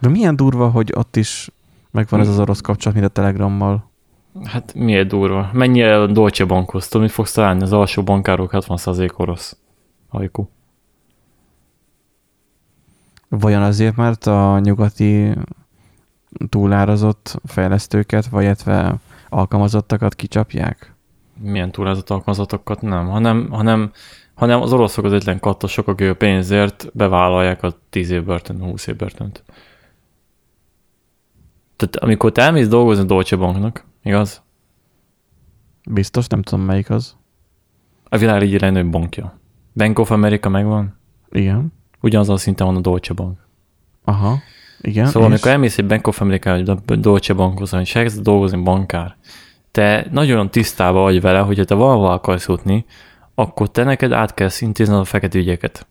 De milyen durva, hogy ott is megvan ez az orosz kapcsolat, mint a Telegrammal. Hát miért durva? Mennyi el a Dolce Bankhoz? Tudod, mit fogsz találni? Az alsó bankárok 60% orosz. Hajkú. Vajon azért, mert a nyugati túlárazott fejlesztőket, vagy illetve alkalmazottakat kicsapják? Milyen túlázott alkalmazatokat? Nem, hanem, hanem, hanem az oroszok az egyetlen kattosok, akik a pénzért bevállalják a 10 év börtön, 20 év börtönt. Tehát amikor te elmész dolgozni a Dolce Banknak, igaz? Biztos, nem tudom melyik az. A világ egyik legnagyobb bankja. Bank of America megvan, Igen. Ugyanazon a szinten van a Dolce Bank. Aha. Igen. Szóval és- amikor elmész egy Bank of America, vagy a Dolce Bankhoz, hogy elkezded dolgozni bankár, te nagyon tisztában vagy vele, hogyha te valahol akarsz jutni, akkor te neked át kell intézned a fekete ügyeket.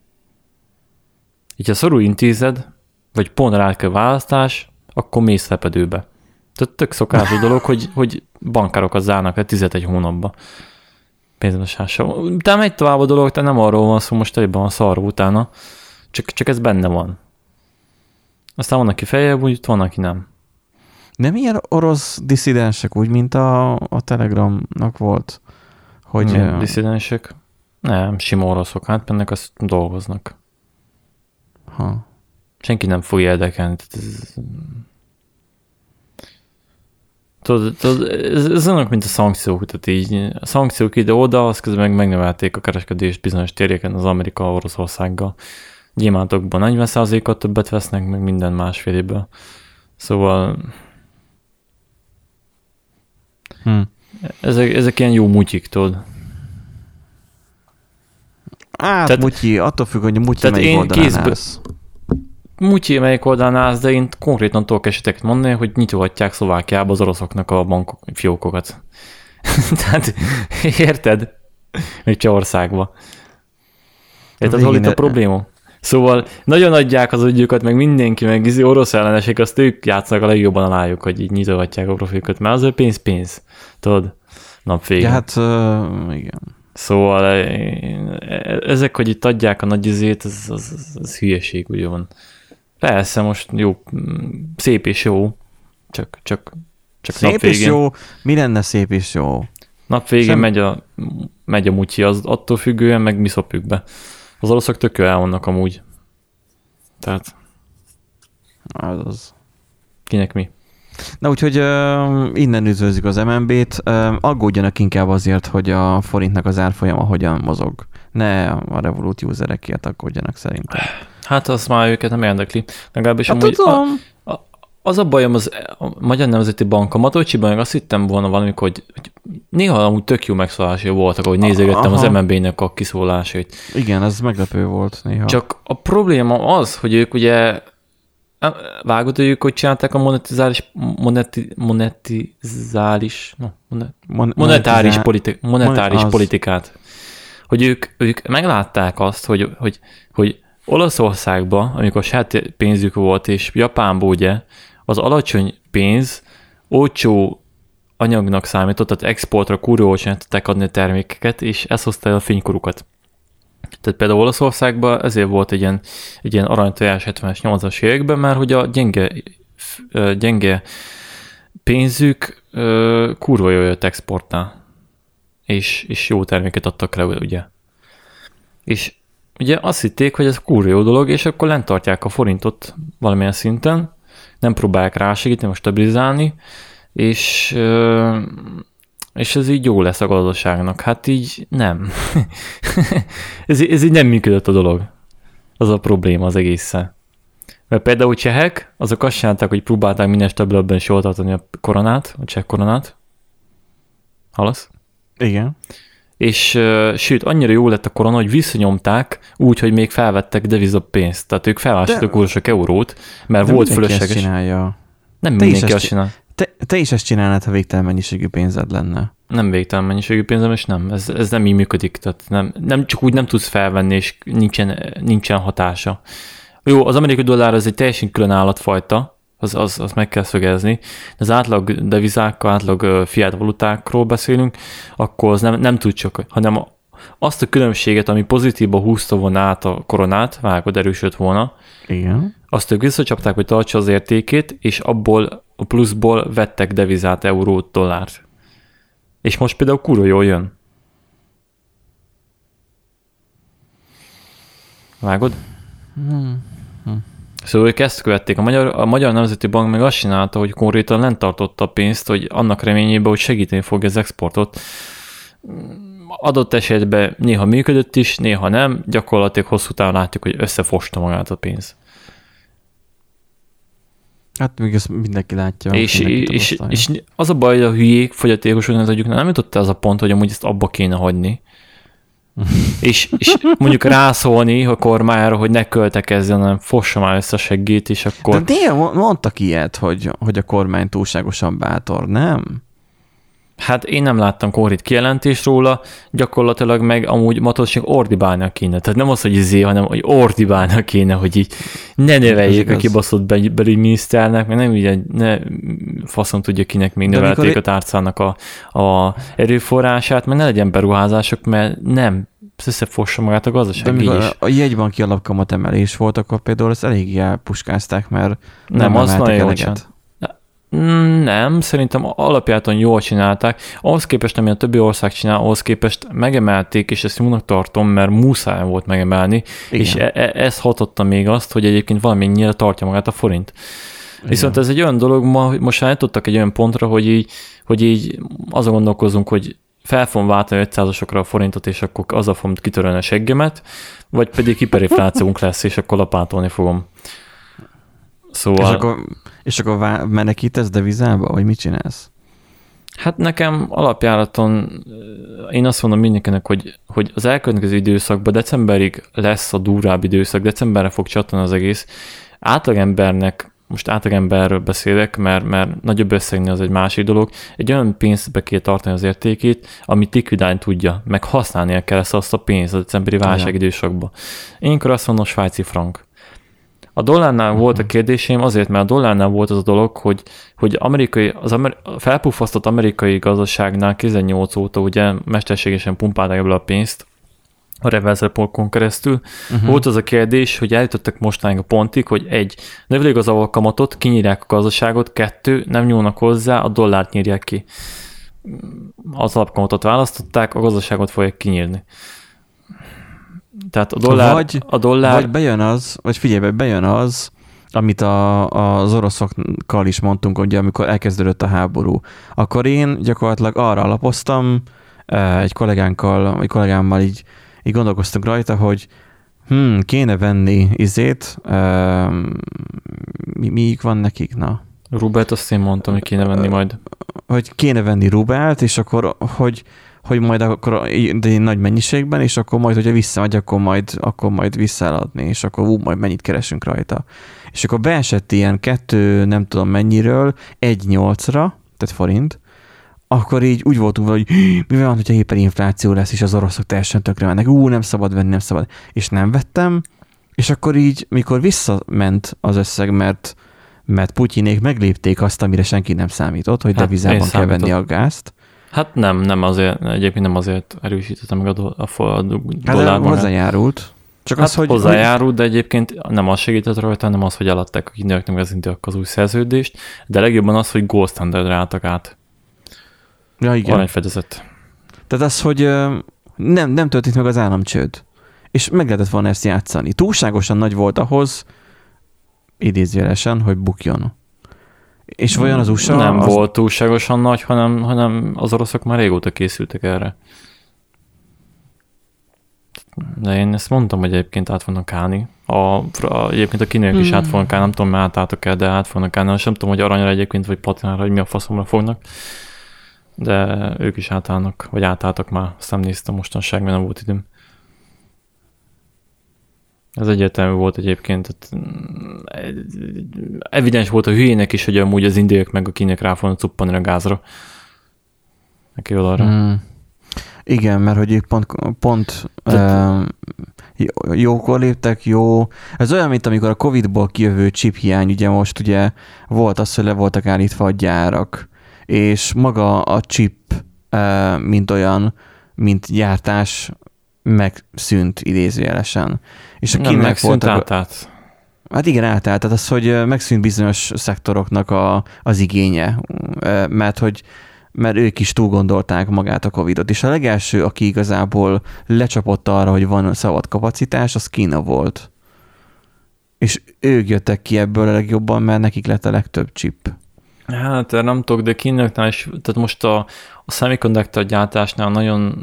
Így ha szorul intézed, vagy pont rád kell választás, akkor mész lepedőbe. Tehát tök szokásos dolog, hogy, hogy bankárokat zárnak le 11 hónapba. Pénzmosással. Utána megy tovább a dolog, te nem arról van szó, most teliben van szarva utána, csak, csak ez benne van. Aztán van, aki feljebb, úgy van, aki nem. Nem ilyen orosz disszidensek, úgy, mint a, a Telegramnak volt? Hogy, Hogy ö, disszidensek? Nem, sima oroszok, hát mennek, azt dolgoznak. ha. Senki nem fogja érdekelni. Tudod, tudod, ez, ez olyanok, mint a szankciók, tehát így a szankciók ide-oda, az közben meg megnövelték a kereskedést bizonyos térjeken az Amerika Gyémántokban 40%-kal többet vesznek, meg minden másféléből. Szóval Hm. ezek, ezek ilyen jó mutyik, tudod. Hát, Tehát- Mutyi, attól függ, hogy a Mutyi Tehát melyik én oldalán kézből- állsz. Mutyi melyik oldalán állsz, de én konkrétan tudok eseteket mondani, hogy nyitogatják Szlovákiába az oroszoknak a bankok, fiókokat. Tehát érted? Még Csehországba. Érted, hol itt a végén- probléma? Szóval nagyon adják az ügyüket, meg mindenki, meg izi orosz ellenesek, azt ők játszanak a legjobban alájuk, hogy így nyitogatják a profilokat, mert azért pénz-pénz. Tudod? Nap végén. Ja, hát uh, igen. Szóval e- ezek, hogy itt adják a nagy izét, az, az, az, az hülyeség, ugye van. Persze, most jó, mm, szép és jó, csak, csak, csak Szép nap és jó, mi lenne szép és jó? nap végén Sem- megy, a, megy a mutyi, az attól függően meg mi szopjuk be. Az oroszok tök el vannak amúgy. Tehát Az az. Kinek mi? Na úgyhogy uh, innen üdvözlük az MNB-t. Uh, aggódjanak inkább azért, hogy a forintnak az árfolyama hogyan mozog. Ne a Revolut userekért aggódjanak szerintem. Hát az már őket nem érdekli. Legalábbis Hát amúgy tudom. a, az a bajom az a Magyar Nemzeti Bank, a Matolcsiban meg azt hittem volna valamikor, hogy, hogy néha amúgy tök jó megszólásai voltak, ahogy nézegettem az. MNB-nek a kiszólásait. Igen, ez meglepő volt néha. Csak a probléma az, hogy ők ugye vágod, hogy ők csinálták a monetizális, moneti, monetizális, no, monet, Mon- monetáris, politi- monetáris az. politikát. Hogy ők, ők meglátták azt, hogy, hogy, hogy Olaszországban, amikor saját pénzük volt, és Japánban ugye az alacsony pénz olcsó anyagnak számított, tehát exportra kurva olcsón tudták adni a termékeket, és ez hozta el a fénykorukat. Tehát például Olaszországban ezért volt egy ilyen, egy ilyen aranytojás 70-es, 80-as években, mert hogy a gyenge, gyenge pénzük kurva jól jött exportnál, és, és jó terméket adtak le, ugye. És ugye azt hitték, hogy ez kurva jó dolog, és akkor lent tartják a forintot valamilyen szinten, nem próbálják rásegíteni, most stabilizálni, és, és ez így jó lesz a gazdaságnak. Hát így nem. ez, ez így nem működött a dolog. Az a probléma az egészen. Mert például csehek, azok azt csinálták, hogy próbálták minden stabilabban jól tartani a koronát, a cseh koronát. Hallasz? Igen. És uh, sőt, annyira jó lett a korona, hogy visszanyomták úgy, hogy még felvettek devizapénzt. Tehát ők felvásároltak újra sok eurót, mert De volt fölösleges. csinálja. Nem Te mindenki azt csinál. Te, te is ezt csinálnád, ha végtelen mennyiségű pénzed lenne. Nem végtelen mennyiségű pénzem, és nem, ez, ez nem így működik. Tehát nem, nem, csak úgy nem tudsz felvenni, és nincsen, nincsen hatása. Jó, az amerikai dollár az egy teljesen külön állatfajta, az, az, az meg kell szögezni. De az átlag devizákkal, átlag fiat valutákról beszélünk, akkor az nem, nem tud csak, hanem azt a különbséget, ami pozitívba húzta volna át a koronát, vágod, erősödött volna, Igen. azt ők visszacsapták, hogy tartsa az értékét, és abból a pluszból vettek devizát, eurót, dollárt. És most például kurva jól jön. Vágod? Hmm. Szóval ők ezt követték. A Magyar, a Magyar Nemzeti Bank meg azt csinálta, hogy konkrétan lent tartotta a pénzt, hogy annak reményében, hogy segíteni fogja az exportot. Adott esetben néha működött is, néha nem. Gyakorlatilag hosszú távon látjuk, hogy összefosta magát a pénz. Hát még ezt mindenki látja. és, mindenki és, tapasztalja. és, az a baj, hogy a hülyék, fogyatékosok, hogy nem jutott el az a pont, hogy amúgy ezt abba kéne hagyni. És, és mondjuk rászólni a kormányra, hogy ne költekezzen, hanem fossa már össze a seggét, és akkor... De mo- mondtak ilyet, hogy, hogy a kormány túlságosan bátor, nem? Hát én nem láttam konkrét kijelentést róla, gyakorlatilag meg amúgy matosság ordibálnak kéne. Tehát nem az, hogy izé, hanem hogy ordibálnak kéne, hogy így ne növeljék a kibaszott be- belügyminiszternek, meg nem ugye, ne faszom tudja kinek még De növelték amikor- a tárcának a, a erőforrását, meg ne legyen beruházások, mert nem összefossa magát a De gazdaság így amikor is. a jegybanki alapkamat emelés volt, akkor például ezt eléggé elpuskázták, mert Nem, az emeltek nagyon eleget. csinált. Mm, Nem, szerintem alapjáton jól csinálták. Ahhoz képest, ami a többi ország csinál, ahhoz képest megemelték, és ezt jónak tartom, mert muszáj volt megemelni, Igen. és e- e- ez hatotta még azt, hogy egyébként valamennyire tartja magát a forint. Viszont ez egy olyan dolog, ma, most eljutottak egy olyan pontra, hogy így, hogy így azon gondolkozunk, hogy fel fogom váltani 500-asokra a forintot, és akkor azzal fogom kitörölni a seggemet, vagy pedig hiperiflációnk lesz, és akkor lapátolni fogom. Szóval... És akkor, és akkor vá- menekítesz devizába, vagy mit csinálsz? Hát nekem alapjáraton én azt mondom mindenkinek, hogy, hogy az elkövetkező időszakban decemberig lesz a durvább időszak, decemberre fog csatolni az egész. Átlagembernek, most átlagemberről beszélek, mert, mert nagyobb összegnél az egy másik dolog, egy olyan pénzbe kell tartani az értékét, amit likvidálni tudja, meg használnia kell ezt azt a pénzt a decemberi válság időszakban. Én akkor azt mondom, svájci frank. A dollárnál volt a kérdésém azért, mert a dollárnál volt az a dolog, hogy, hogy amerikai, az amer, felpuffasztott amerikai gazdaságnál 2008 óta ugye mesterségesen pumpálták ebből a pénzt a reverse report keresztül. Uh-huh. Volt az a kérdés, hogy eljutottak mostanáig a pontig, hogy egy, növelik az alkamatot, kinyírják a gazdaságot, kettő, nem nyúlnak hozzá, a dollárt nyírják ki. Az alapkamatot választották, a gazdaságot fogják kinyírni. Tehát a dollár, Vagy- a dollár Vagy bejön az, vagy figyelj, be, bejön az, amit a, az oroszokkal is mondtunk, ugye, amikor elkezdődött a háború, akkor én gyakorlatilag arra alapoztam, egy kollégánkkal, egy kollégámmal így, így gondolkoztunk rajta, hogy hmm, kéne venni izét, mi, mi van nekik, na? Rubelt azt én mondtam, hogy kéne venni majd. Hogy kéne venni rubelt, és akkor, hogy, hogy majd akkor de nagy mennyiségben, és akkor majd, hogyha visszamegy, akkor majd, akkor majd visszaeladni, és akkor ú, majd mennyit keresünk rajta. És akkor beesett ilyen kettő, nem tudom mennyiről, egy nyolcra, tehát forint, akkor így úgy voltunk vele, hogy mi van, hogyha hiperinfláció lesz, és az oroszok teljesen tökre mennek, ú, nem szabad venni, nem szabad. És nem vettem, és akkor így, mikor visszament az összeg, mert, mert Putyinék meglépték azt, amire senki nem számított, hogy hát, devizában kell venni a gázt. Hát nem, nem azért, egyébként nem azért erősítette meg a, do, a, a dollárban. Hát hozzájárult. Csak hát az, hogy, hozzájárult, de egyébként nem az segített rajta, hanem az, hogy eladták a kínaiaknak az indiak az új szerződést, de legjobban az, hogy gold standardre álltak át. Ja, igen. Van egy fedezet. Tehát az, hogy nem, nem történt meg az államcsőd. És meg lehetett volna ezt játszani. Túlságosan nagy volt ahhoz, idézőjelesen, hogy bukjon. És vajon az USA... Nem az... volt túlságosan nagy, hanem, hanem az oroszok már régóta készültek erre. De én ezt mondtam, hogy egyébként át fognak állni. A, a, egyébként a kínaiak hmm. is át fognak állni, nem tudom, mert átálltak el, de át fognak állni. Nem tudom, hogy aranyra egyébként, vagy patinára, hogy mi a faszomra fognak. De ők is átállnak, vagy átálltak már. Azt nem néztem mostanság, mert nem volt időm. Ez egyértelmű volt egyébként. Tehát mm, evidens volt a hülyének is, hogy amúgy az indiaiak meg a kínaiak rá fognak cuppani a gázra. Neki arra. Mm. Igen, mert hogy ők pont, pont uh, jókor léptek, jó. Ez olyan, mint amikor a Covid-ból kijövő chip hiány, ugye most ugye volt az, hogy le voltak állítva a gyárak, és maga a chip, uh, mint olyan, mint gyártás megszűnt idézőjelesen. És a Nem megszűnt voltak, átállt. Hát igen, átállt. Tehát az, hogy megszűnt bizonyos szektoroknak a, az igénye, mert hogy mert ők is túl gondolták magát a Covid-ot. És a legelső, aki igazából lecsapott arra, hogy van szabad kapacitás, az Kína volt. És ők jöttek ki ebből a legjobban, mert nekik lett a legtöbb chip. Hát nem tudok, de kínáloknál is, tehát most a, a semiconductor gyártásnál nagyon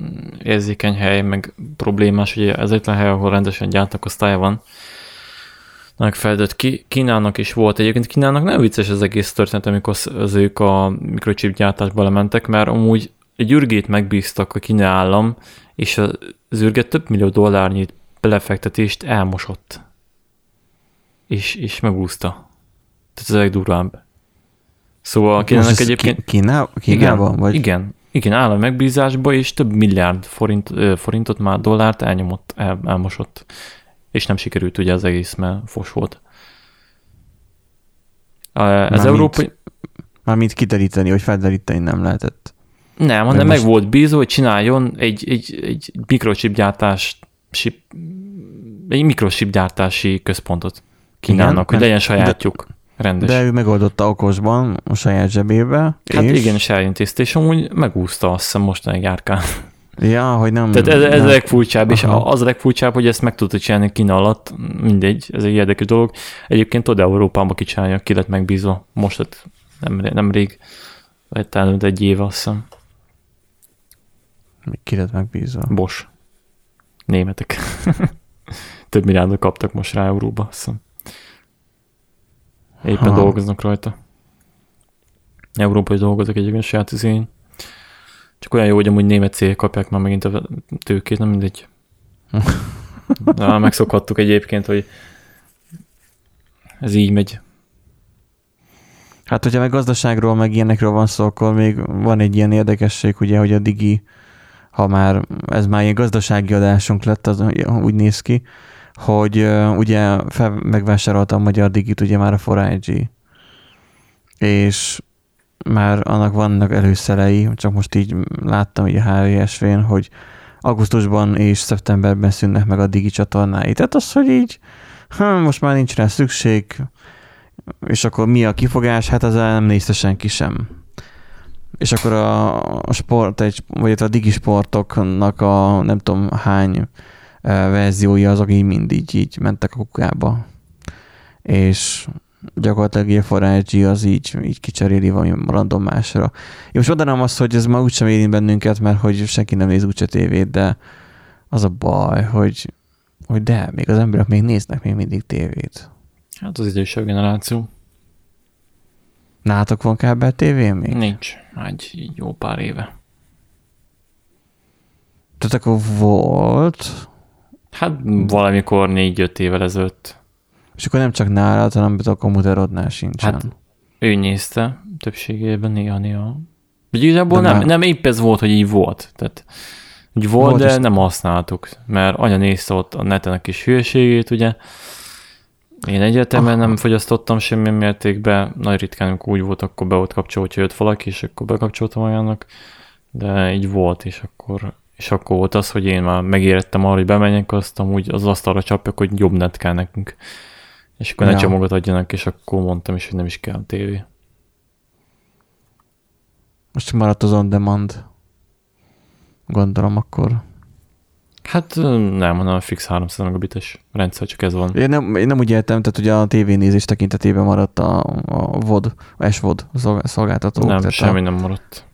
érzékeny hely, meg problémás, ugye ez egyetlen hely, ahol rendesen gyártak, osztálya van. Megfelelőtt ki, Kínának is volt. Egyébként Kínának nem vicces az egész történet, amikor az ők a mikrochip gyártásba lementek, mert amúgy egy ürgét megbíztak a Kína állam, és az ürge több millió dollárnyi belefektetést elmosott. És, és megúszta. Tehát ez a legdurvább. Szóval Kínának egyébként... Kíná, Kínában? Igen, vagy? igen, igen, állami megbízásba, és több milliárd forint, forintot már dollárt elnyomott, el, elmosott. És nem sikerült ugye az egész, mert fos volt. Az európai... Mármint kideríteni, vagy felderíteni nem lehetett. Nem, hanem meg volt bízó, hogy csináljon egy, egy, egy mikrochip gyártás, egy mikrochip gyártási központot Kínának, hogy legyen sajátjuk. De, Rendes. De ő megoldotta okosban a saját zsebébe. Hát és... igen, és elintézte, és amúgy megúszta azt hiszem mostani járkán. Ja, hogy nem... Tehát ez, ez a legfurcsább, és az a legfurcsább, hogy ezt meg tudta csinálni Kína alatt, mindegy, ez egy érdekes dolog. Egyébként tudod Európába kicsinálja, ki lett megbízva most, hát nem, nem rég, vagy talán egy év, azt hiszem. Ki lett megbízva? Bos. Németek. Több milliárdot kaptak most rá Euróba, azt hiszem. Éppen ha. dolgoznak rajta. Európai dolgozok egyébként saját izény. Csak olyan jó, hogy amúgy német cégek kapják már megint a tőkét, nem mindegy. Na, megszokhattuk egyébként, hogy ez így megy. Hát, hogyha meg gazdaságról, meg ilyenekről van szó, akkor még van egy ilyen érdekesség, ugye, hogy a Digi, ha már ez már ilyen gazdasági adásunk lett, az úgy néz ki, hogy uh, ugye fel, megvásároltam a Magyar Digit ugye már a 4 és már annak vannak előszelei, csak most így láttam ugye HVSV-n, hogy augusztusban és szeptemberben szűnnek meg a Digi csatornái. Tehát az, hogy így ha, most már nincs rá szükség, és akkor mi a kifogás? Hát az nem nézte senki sem. És akkor a, a sport, egy, vagy a digi sportoknak a nem tudom hány verziói azok így mind így, mentek a kukába. és gyakorlatilag a forrágyi az így, így kicseréli valami random másra. Én most mondanám azt, hogy ez ma úgysem érint bennünket, mert hogy senki nem néz úgyse tévét, de az a baj, hogy, hogy de, még az emberek még néznek még mindig tévét. Hát az idősebb generáció. Nátok van kábel tévé még? Nincs. Egy jó pár éve. Tehát akkor volt... Hát valamikor négy-öt évvel ezelőtt. És akkor nem csak nálad, hanem a komputerodnál sincsen. Hát ő nézte többségében néha-néha. Ugye igazából nem, már- nem épp ez volt, hogy így volt. Tehát úgy volt, Volt de is. nem használtuk, mert anya nézte ott a neten a kis hülyeségét, ugye. Én egyértelműen Aha. nem fogyasztottam semmi mértékben, nagy ritkán, amikor úgy volt, akkor be volt kapcsolva, hogyha jött valaki, és akkor bekapcsoltam magának, de így volt, és akkor, és akkor volt az, hogy én már megérettem arra, hogy bemenjek, azt amúgy az asztalra csapjak, hogy jobb net kell nekünk. És akkor ne Ja. csomagot adjanak, és akkor mondtam is, hogy nem is kell tévé. Most maradt az on demand. Gondolom akkor. Hát nem, hanem fix 300 megabites rendszer, csak ez van. Én nem, én nem úgy értem, tehát ugye a tévénézés tekintetében maradt a, a VOD, a SVOD szolgál- szolgáltató. nem, tehát semmi a, nem maradt.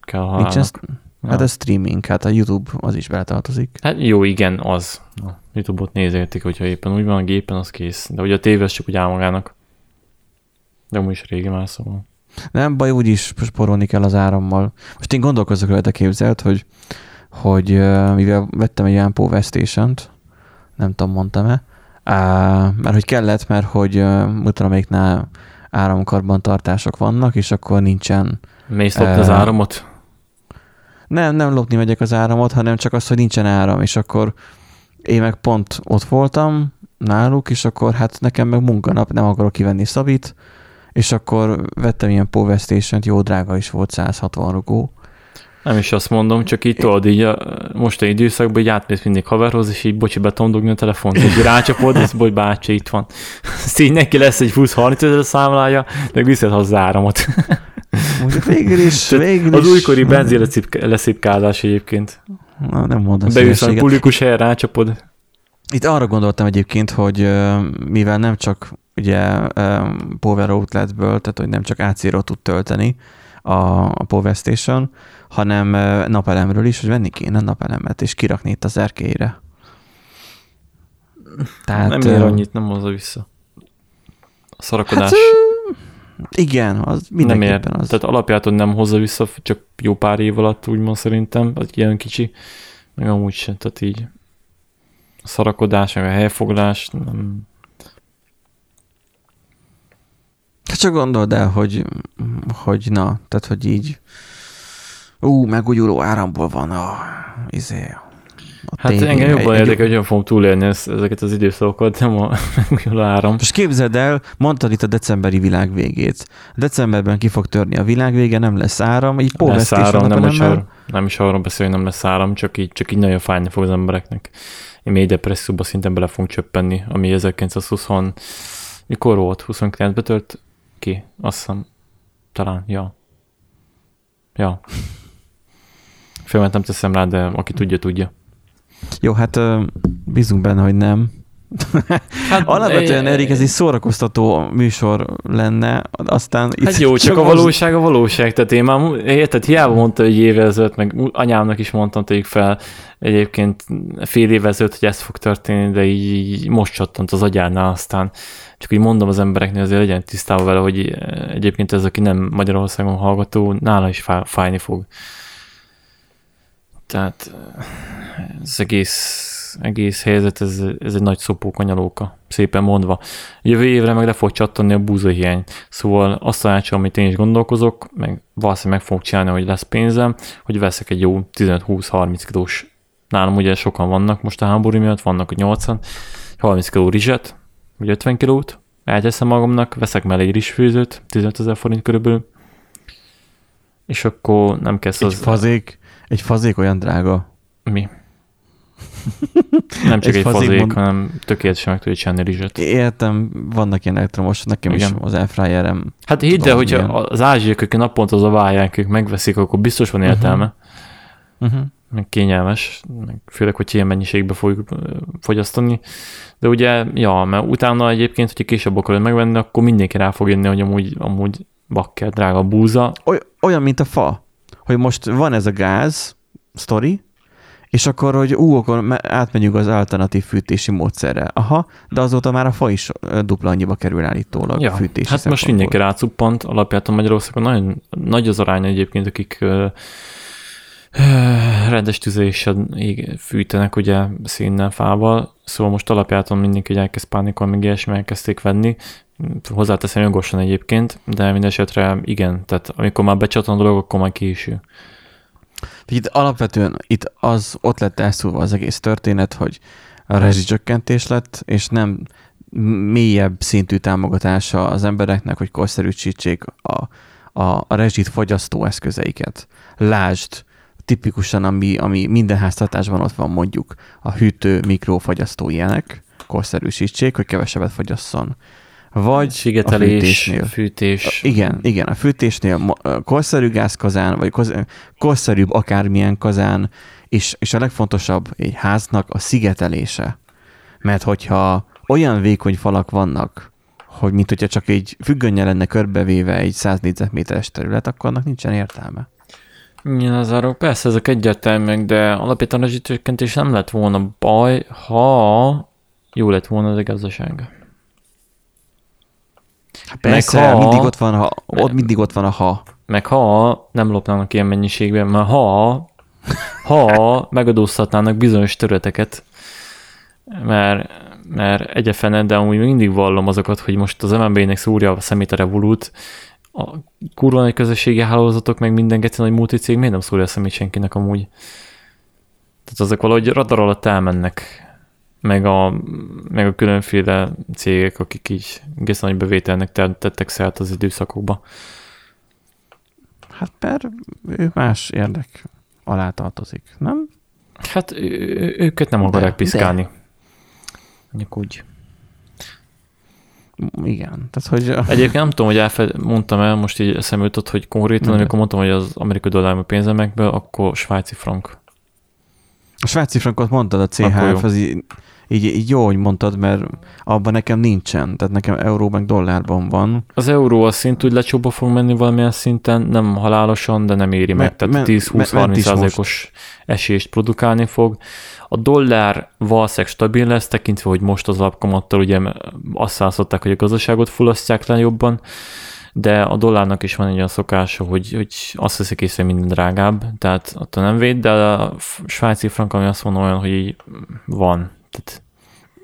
Kell nincs halálnak. Ja. hát a streaming, hát a YouTube az is beletartozik. Hát jó, igen, az. A Youtube-ot nézélték, hogyha éppen úgy van a gépen, az kész. De ugye a tévé csak úgy áll magának. De amúgy is régi már szóval. Nem baj, úgyis sporolni kell az árammal. Most én gondolkozok rajta képzelt, hogy, hogy mivel vettem egy ilyen Power Station-t, nem tudom, mondtam-e, mert hogy kellett, mert hogy ö, mutatom, amelyiknál áramkarbantartások vannak, és akkor nincsen Mész lopni az áramot? Nem, nem lopni megyek az áramot, hanem csak az, hogy nincsen áram, és akkor én meg pont ott voltam náluk, és akkor hát nekem meg munkanap, nem akarok kivenni szabit, és akkor vettem ilyen Power Station-t, jó drága is volt, 160 rugó. Nem is azt mondom, csak így tudod, így a mostani időszakban így átmész mindig haverhoz, és így bocsi betondogni a telefont, és rácsapod, és hogy bácsi itt van. Ezt így neki lesz egy 20-30 ezer számlája, de viszed hozzá áramot. Végül is, végül Az is, újkori benzin leszip- leszipkázás egyébként. Na, nem mondom Beülsz a publikus helyen, rácsapod. Itt arra gondoltam egyébként, hogy mivel nem csak ugye Power Outletből, tehát hogy nem csak AC-ról tud tölteni a, a Power Station, hanem napelemről is, hogy venni kéne napelemet, és kirakni itt az erkélyre. Tehát, nem ér annyit, nem hozza vissza. A szarakodás Hát, igen, az nem ér. mindenképpen az. Tehát alapjától nem hozza vissza, csak jó pár év alatt, úgymond szerintem, az ilyen kicsi, meg amúgy sem, tehát így a szarakodás, meg a helyfoglás, nem, Hát csak gondold el, hogy, hogy na, tehát hogy így ú, megújuló áramból van a, izé, Hát tévé. engem jobban Egy- érdekel, hogy hogyan fogom túlélni ezt, ezeket az időszakokat, nem a megújuló áram. Most képzeld el, mondtad itt a decemberi világ végét. Decemberben ki fog törni a világ vége, nem lesz áram, így lesz áram, vannak nem, is nem, arra, nem is arról beszél, hogy nem lesz áram, csak így, csak így nagyon fájni fog az embereknek. Én mély depresszióba szinte bele fogunk csöppenni, ami 1920, mikor volt? 29-be tört ki? Azt hiszem, talán, ja. Ja. Fölment nem teszem rá, de aki tudja, tudja. Jó, hát bízunk benne, hogy nem. Hát, Alapvetően, Erik, ez egy szórakoztató műsor lenne, aztán itt Hát jó, csak a most- valóság a valóság. Tehát én már, érted, hiába mondta egy évvel ezelőtt, meg anyámnak is mondtam, tegyük fel egyébként fél évvel ezelőtt, hogy ez fog történni, de így, így most csattant az agyánál aztán. Csak úgy mondom az embereknek, azért legyen tisztában vele, hogy egyébként ez, aki nem Magyarországon hallgató, nála is fá- fájni fog. Tehát eh, ez egész, egész helyzet, ez, ez egy nagy szopókanyalóka, szépen mondva. Jövő évre meg le fog csattanni a búzahiány. Szóval azt tanácsolom, amit én is gondolkozok, meg valószínűleg meg fogok csinálni, hogy lesz pénzem, hogy veszek egy jó 15-20-30 kilós. Nálam ugye sokan vannak most a háború miatt, vannak 80, 30 kiló rizset, vagy 50 kilót, elteszem magamnak, veszek mellé egy rizsfőzőt, 15 ezer forint körülbelül, és akkor nem kezd Egy az... fazék, egy fazék olyan drága. Mi? Nem csak Egy egy, fazék mond- hanem tökéletesen meg tudja csinálni rizset. Értem, vannak ilyen elektromos, nekem Igen. is az airfryerem. Hát hidd el, hogyha milyen. az ázsiak, akik naponta az a váják, ők megveszik, akkor biztos van értelme. Uh-huh. meg kényelmes, meg főleg, hogy ilyen mennyiségbe fogjuk fogyasztani. De ugye, ja, mert utána egyébként, hogyha később akarod megvenni, akkor mindenki rá fog jönni, hogy amúgy, amúgy bakker, drága búza. Oly, olyan, mint a fa, hogy most van ez a gáz sztori, és akkor, hogy ú, akkor átmegyünk az alternatív fűtési módszerre. Aha, de azóta már a fa is dupla annyiba kerül állítólag ja, fűtési Hát most mindenki rácuppant, alapjában Magyarországon. Nagyon nagy az arány egyébként, akik rendes tüzeléssel fűtenek ugye színnel, fával, szóval most alapjáton mindenki elkezd pánikolni, meg ilyesmi elkezdték venni, hozzáteszem jogosan egyébként, de minden esetre igen, tehát amikor már becsatlan a dolog, akkor már késő. Itt alapvetően itt az ott lett elszúrva az egész történet, hogy a rezsicsökkentés lett, és nem mélyebb szintű támogatása az embereknek, hogy korszerűsítsék a, a, a rezsit fogyasztó eszközeiket. Lásd, tipikusan, ami, ami minden háztartásban ott van mondjuk a hűtő, mikrofogyasztó ilyenek, korszerűsítsék, hogy kevesebbet fogyasszon. Vagy Sigetelés, a fűtésnél. fűtés. Igen, igen, a fűtésnél korszerű gázkazán, vagy korszerűbb akármilyen kazán, és, és a legfontosabb egy háznak a szigetelése. Mert hogyha olyan vékony falak vannak, hogy mint hogyha csak egy függönye lenne körbevéve egy 100 négyzetméteres terület, akkor annak nincsen értelme. Igen, az arról persze ezek egyértelműek, de alapvetően a zsítőkentés nem lett volna baj, ha jó lett volna az gazdaság. Hát persze, meg ha, mindig ott van, ha, ott mindig ott van a ha. Meg ha nem lopnának ilyen mennyiségben, mert ha, ha megadóztatnának bizonyos területeket, mert, mert egyefene, de amúgy mindig vallom azokat, hogy most az MNB-nek szúrja a szemét a Revolut, a kurva nagy közösségi hálózatok, meg minden geci nagy multicég miért nem szólja a szemét senkinek amúgy? Tehát azok valahogy radar alatt elmennek, meg a, meg a különféle cégek, akik így egész nagy bevételnek tettek szert az időszakokba. Hát per ő más érdek alá tartozik, nem? Hát ő, őket nem akarják piszkálni. Mondjuk úgy. Igen. Tehát, hogy... Egyébként nem tudom, hogy elfed, mondtam el, most így eszembe jutott, hogy konkrétan, amikor mondtam, hogy az amerikai dollár pénzemekből, akkor svájci frank. A svájci frankot mondtad a CHF, az így, így, így jó, hogy mondtad, mert abban nekem nincsen, tehát nekem euró meg dollárban van. Az euró a szint úgy lecsóba fog menni valamilyen szinten, nem halálosan, de nem éri meg, tehát 10-20-30 százalékos esést produkálni fog. A dollár valószínűleg stabil lesz, tekintve, hogy most az alapkamattal ugye azt szállszották, hogy a gazdaságot fullasztják le jobban, de a dollárnak is van egy olyan szokása, hogy, hogy azt veszik észre minden drágább, tehát attól nem véd, de a svájci frank, ami azt mondom olyan, hogy így van. Tehát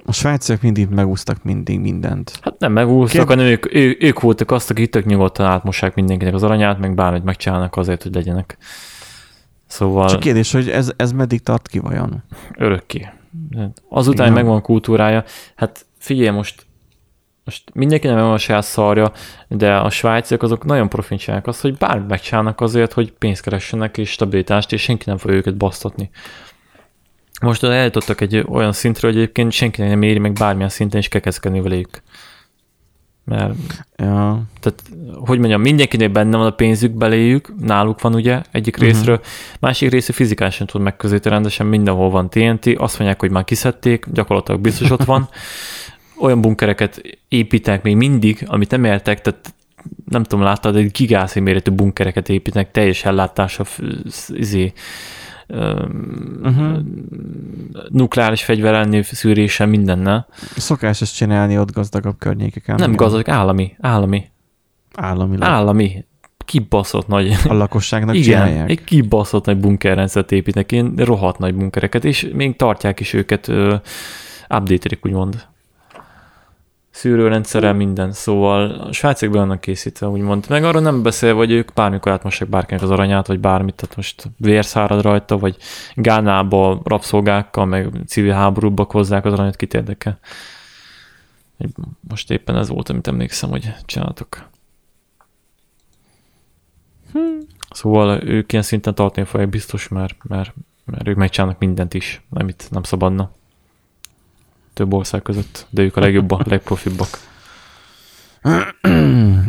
a svájciak mindig megúsztak mindig mindent. Hát nem megúsztak, Kér... hanem ők, ő, ők voltak azt, akik tök nyugodtan átmossák mindenkinek az aranyát, meg bármit megcsinálnak azért, hogy legyenek. Szóval... Csak kérdés, hogy ez, ez meddig tart ki vajon? Örökké. Azután Igen. megvan a kultúrája. Hát figyelj, most most mindenkinek megvan a saját szarja, de a svájciak azok nagyon profin azt, hogy bármit megcsinálnak azért, hogy pénzt keressenek és stabilitást, és senki nem fogja őket basztatni. Most eljutottak egy olyan szintre, hogy egyébként senki nem éri meg bármilyen szinten is kekezkedni velük. Mert, ja. tehát, hogy mondjam, mindenkinek benne van a pénzük beléjük, náluk van ugye egyik uh-huh. részről, másik része fizikálisan tud megközelíteni rendesen, mindenhol van TNT, azt mondják, hogy már kiszedték, gyakorlatilag biztos ott van. Olyan bunkereket építenek még mindig, amit nem értek, tehát nem tudom, láttad, egy gigászi méretű bunkereket építenek, teljes ellátása, izé, uh-huh. nukleáris fegyver elleni szűrése mindennel. Szokás ezt csinálni ott gazdagabb környékeken. Nem gazdag, állami, állami. Állami. Állami. Kibaszott nagy. A lakosságnak Igen, csinálják. egy kibaszott nagy bunkerrendszert építnek, ilyen rohadt nagy bunkereket, és még tartják is őket, update-elik, úgymond szűrőrendszere, minden, szóval a svájciak be vannak készítve, úgymond. Meg arra nem beszél, hogy ők bármikor átmossák bárkinek az aranyát, vagy bármit, tehát most vérszárad rajta, vagy Gánába rabszolgákkal, meg civil háborúba hozzák az aranyat, kit érdekel. Most éppen ez volt, amit emlékszem, hogy csináltok. Hmm. Szóval ők ilyen szinten tartani fogják biztos, mert, mert, mert ők megcsinálnak mindent is, amit nem szabadna több ország között, de ők a legjobbak, legprofibbak.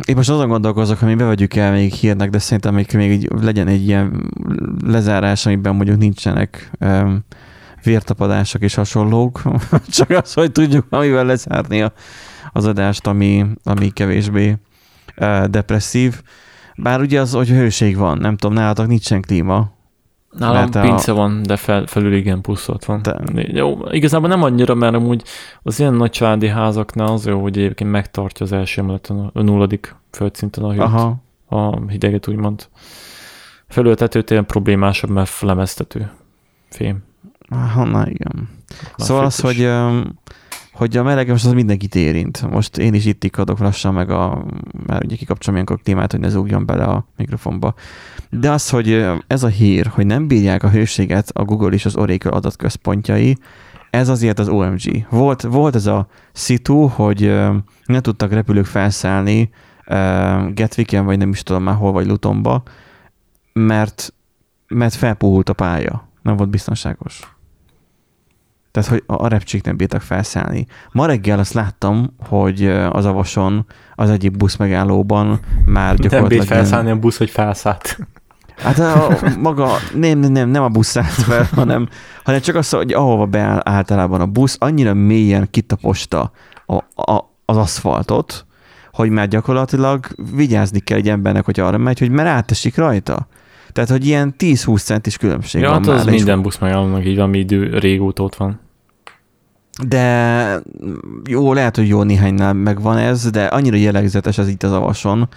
Én most azon gondolkozok, hogy mi bevegyük el még hírnek, de szerintem még, még így legyen egy ilyen lezárás, amiben mondjuk nincsenek um, vértapadások és hasonlók, csak az, hogy tudjuk amivel lezárni a, az adást, ami, ami kevésbé uh, depresszív. Bár ugye az, hogy hőség van, nem tudom, nálatok nincsen klíma, Nálam a... pince van, de fel, felül igen puszolt van. De... Jó, igazából nem annyira, mert amúgy az ilyen nagy családi házaknál az jó, hogy egyébként megtartja az első emeleten a nulladik földszinten a hőt, Aha. a hideget úgymond. Felültető ilyen problémásabb, mert lemeztető fém. Aha, na igen. Már szóval az, hogy hogy a meleg most az mindenkit érint. Most én is itt ikadok lassan, meg a, mert ugye kikapcsolom ilyenkor a klímát, hogy ne zúgjon bele a mikrofonba. De az, hogy ez a hír, hogy nem bírják a hőséget a Google és az Oracle adatközpontjai, ez azért az OMG. Volt, volt ez a szitu, hogy nem tudtak repülők felszállni Gatwicken, vagy nem is tudom már hol, vagy Lutonba, mert, mert felpuhult a pálya. Nem volt biztonságos. Tehát, hogy a repcsék nem bírtak felszállni. Ma reggel azt láttam, hogy az avason az egyik busz megállóban már gyakorlatilag... Nem bírt felszállni a busz, hogy felszállt. Hát a, maga, nem, nem, nem a busz szállt fel, hanem, hanem csak az, hogy ahova beáll általában a busz, annyira mélyen kitaposta a, a, az aszfaltot, hogy már gyakorlatilag vigyázni kell egy embernek, hogy arra megy, hogy már átesik rajta. Tehát, hogy ilyen 10-20 centis különbség ja, van hát az már. minden busz megállónak így van, ami idő régóta ott van. De jó, lehet, hogy jó néhánynál megvan ez, de annyira jellegzetes ez itt az avason,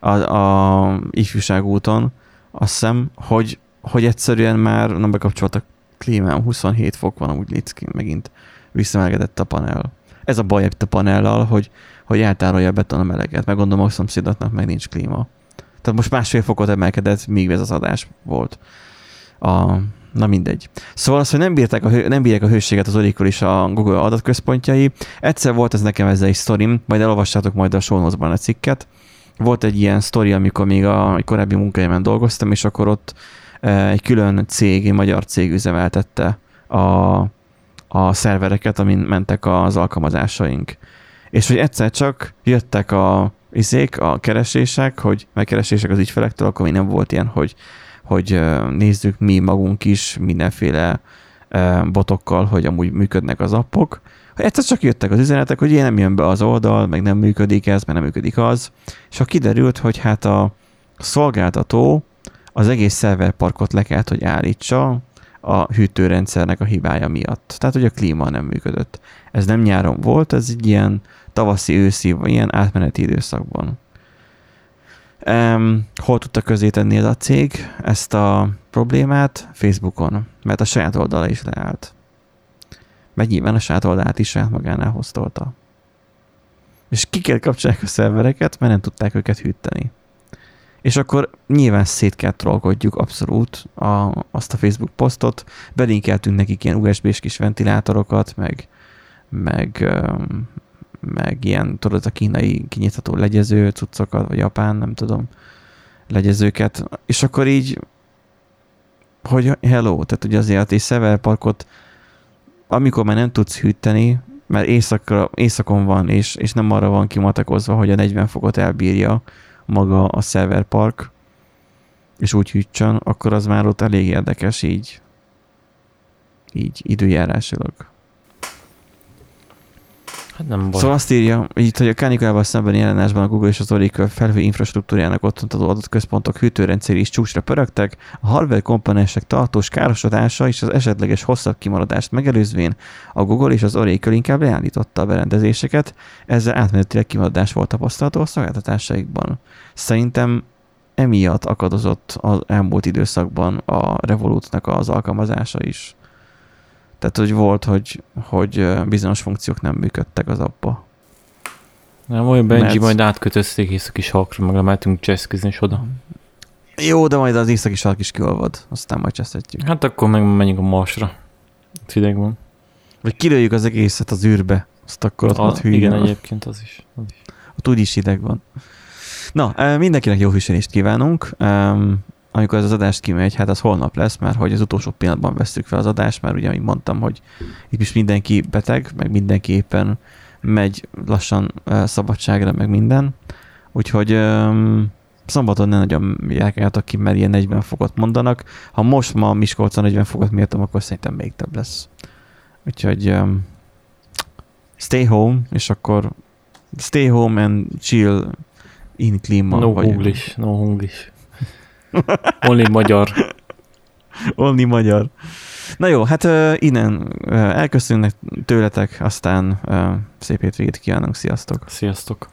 a, a ifjúságúton, azt hiszem, hogy, hogy egyszerűen már nem bekapcsoltak klímám, 27 fok van úgy Lickin, megint visszamelegedett a panel. Ez a baj a panellal, hogy, hogy eltárolja a beton a meleget, meg gondolom a szomszédatnak meg nincs klíma. Tehát most másfél fokot emelkedett, míg ez az adás volt. A, na mindegy. Szóval az, hogy nem, bírták a hő, nem bírják a hőséget az Oracle és a Google adatközpontjai. Egyszer volt ez nekem ezzel egy sztorim, majd elolvassátok majd a show a cikket, volt egy ilyen sztori, amikor még a korábbi munkahelyemen dolgoztam, és akkor ott e, egy külön cég, egy magyar cég üzemeltette a, a szervereket, amin mentek az alkalmazásaink. És hogy egyszer csak jöttek a izék, a keresések, hogy megkeresések az ügyfelektől, akkor még nem volt ilyen, hogy, hogy nézzük mi magunk is mindenféle botokkal, hogy amúgy működnek az appok, Egyszer csak jöttek az üzenetek, hogy ilyen nem jön be az oldal, meg nem működik ez, meg nem működik az, és ha kiderült, hogy hát a szolgáltató az egész szerverparkot le kellett, hogy állítsa a hűtőrendszernek a hibája miatt. Tehát, hogy a klíma nem működött. Ez nem nyáron volt, ez egy ilyen tavaszi, őszi, vagy ilyen átmeneti időszakban. Um, hol tudta közé tenni ez a cég ezt a problémát? Facebookon, mert a saját oldala is leállt meg nyilván a saját oldalát is saját magánál hoztolta. És ki kell kapcsolják a szervereket, mert nem tudták őket hűteni. És akkor nyilván szét kell trollkodjuk abszolút a, azt a Facebook posztot, belinkeltünk nekik ilyen USB-s kis ventilátorokat, meg, meg, meg ilyen, tudod, a kínai kinyitható legyező cuccokat, vagy japán, nem tudom, legyezőket, és akkor így, hogy hello, tehát ugye azért egy szerverparkot amikor már nem tudsz hűteni, mert éjszakra, éjszakon van, és, és nem arra van kimatakozva, hogy a 40 fokot elbírja maga a serverpark, és úgy hűtsön, akkor az már ott elég érdekes így, így időjárásilag. Hát nem baj. Szóval azt írja, itt, hogy a kánikulával szemben jelenásban a Google és az Oracle felhő infrastruktúrájának adó adatközpontok hűtőrendszeri is csúcsra pörögtek, a hardware komponensek tartós károsodása és az esetleges hosszabb kimaradást megelőzvén a Google és az Oracle inkább leállította a berendezéseket, ezzel átmenetileg kimaradás volt tapasztalható a szolgáltatásaikban. Szerintem emiatt akadozott az elmúlt időszakban a Revolutnak az alkalmazása is. Tehát, hogy volt, hogy, hogy bizonyos funkciók nem működtek az abba. Nem, olyan Benji, Mert... majd átkötözték északi sarkra, meg lemeltünk jazzkizni és oda. Jó, de majd az északi sark is kiolvad, aztán majd cseszhetjük. Hát akkor meg menjünk a Marsra. Ott hideg van. Vagy kilőjük az egészet az űrbe, azt akkor ott, a, ott Igen, egyébként az is, az is. Ott úgyis hideg van. Na, mindenkinek jó hűsölést kívánunk amikor ez az adást kimegy, hát az holnap lesz, mert hogy az utolsó pillanatban veszük fel az adást, mert ugye, amit mondtam, hogy itt is mindenki beteg, meg mindenki éppen megy lassan szabadságra, meg minden. Úgyhogy um, szombaton ne nagyon járkáljatok ki, mert ilyen 40 fokot mondanak. Ha most ma Miskolcon 40 fokot mértem, akkor szerintem még több lesz. Úgyhogy um, stay home, és akkor stay home and chill in klíma. No vagy... English, no English. Only magyar. Only magyar. Na jó, hát uh, innen uh, elköszönnek tőletek, aztán uh, szép hétvégét kívánunk, sziasztok! Sziasztok!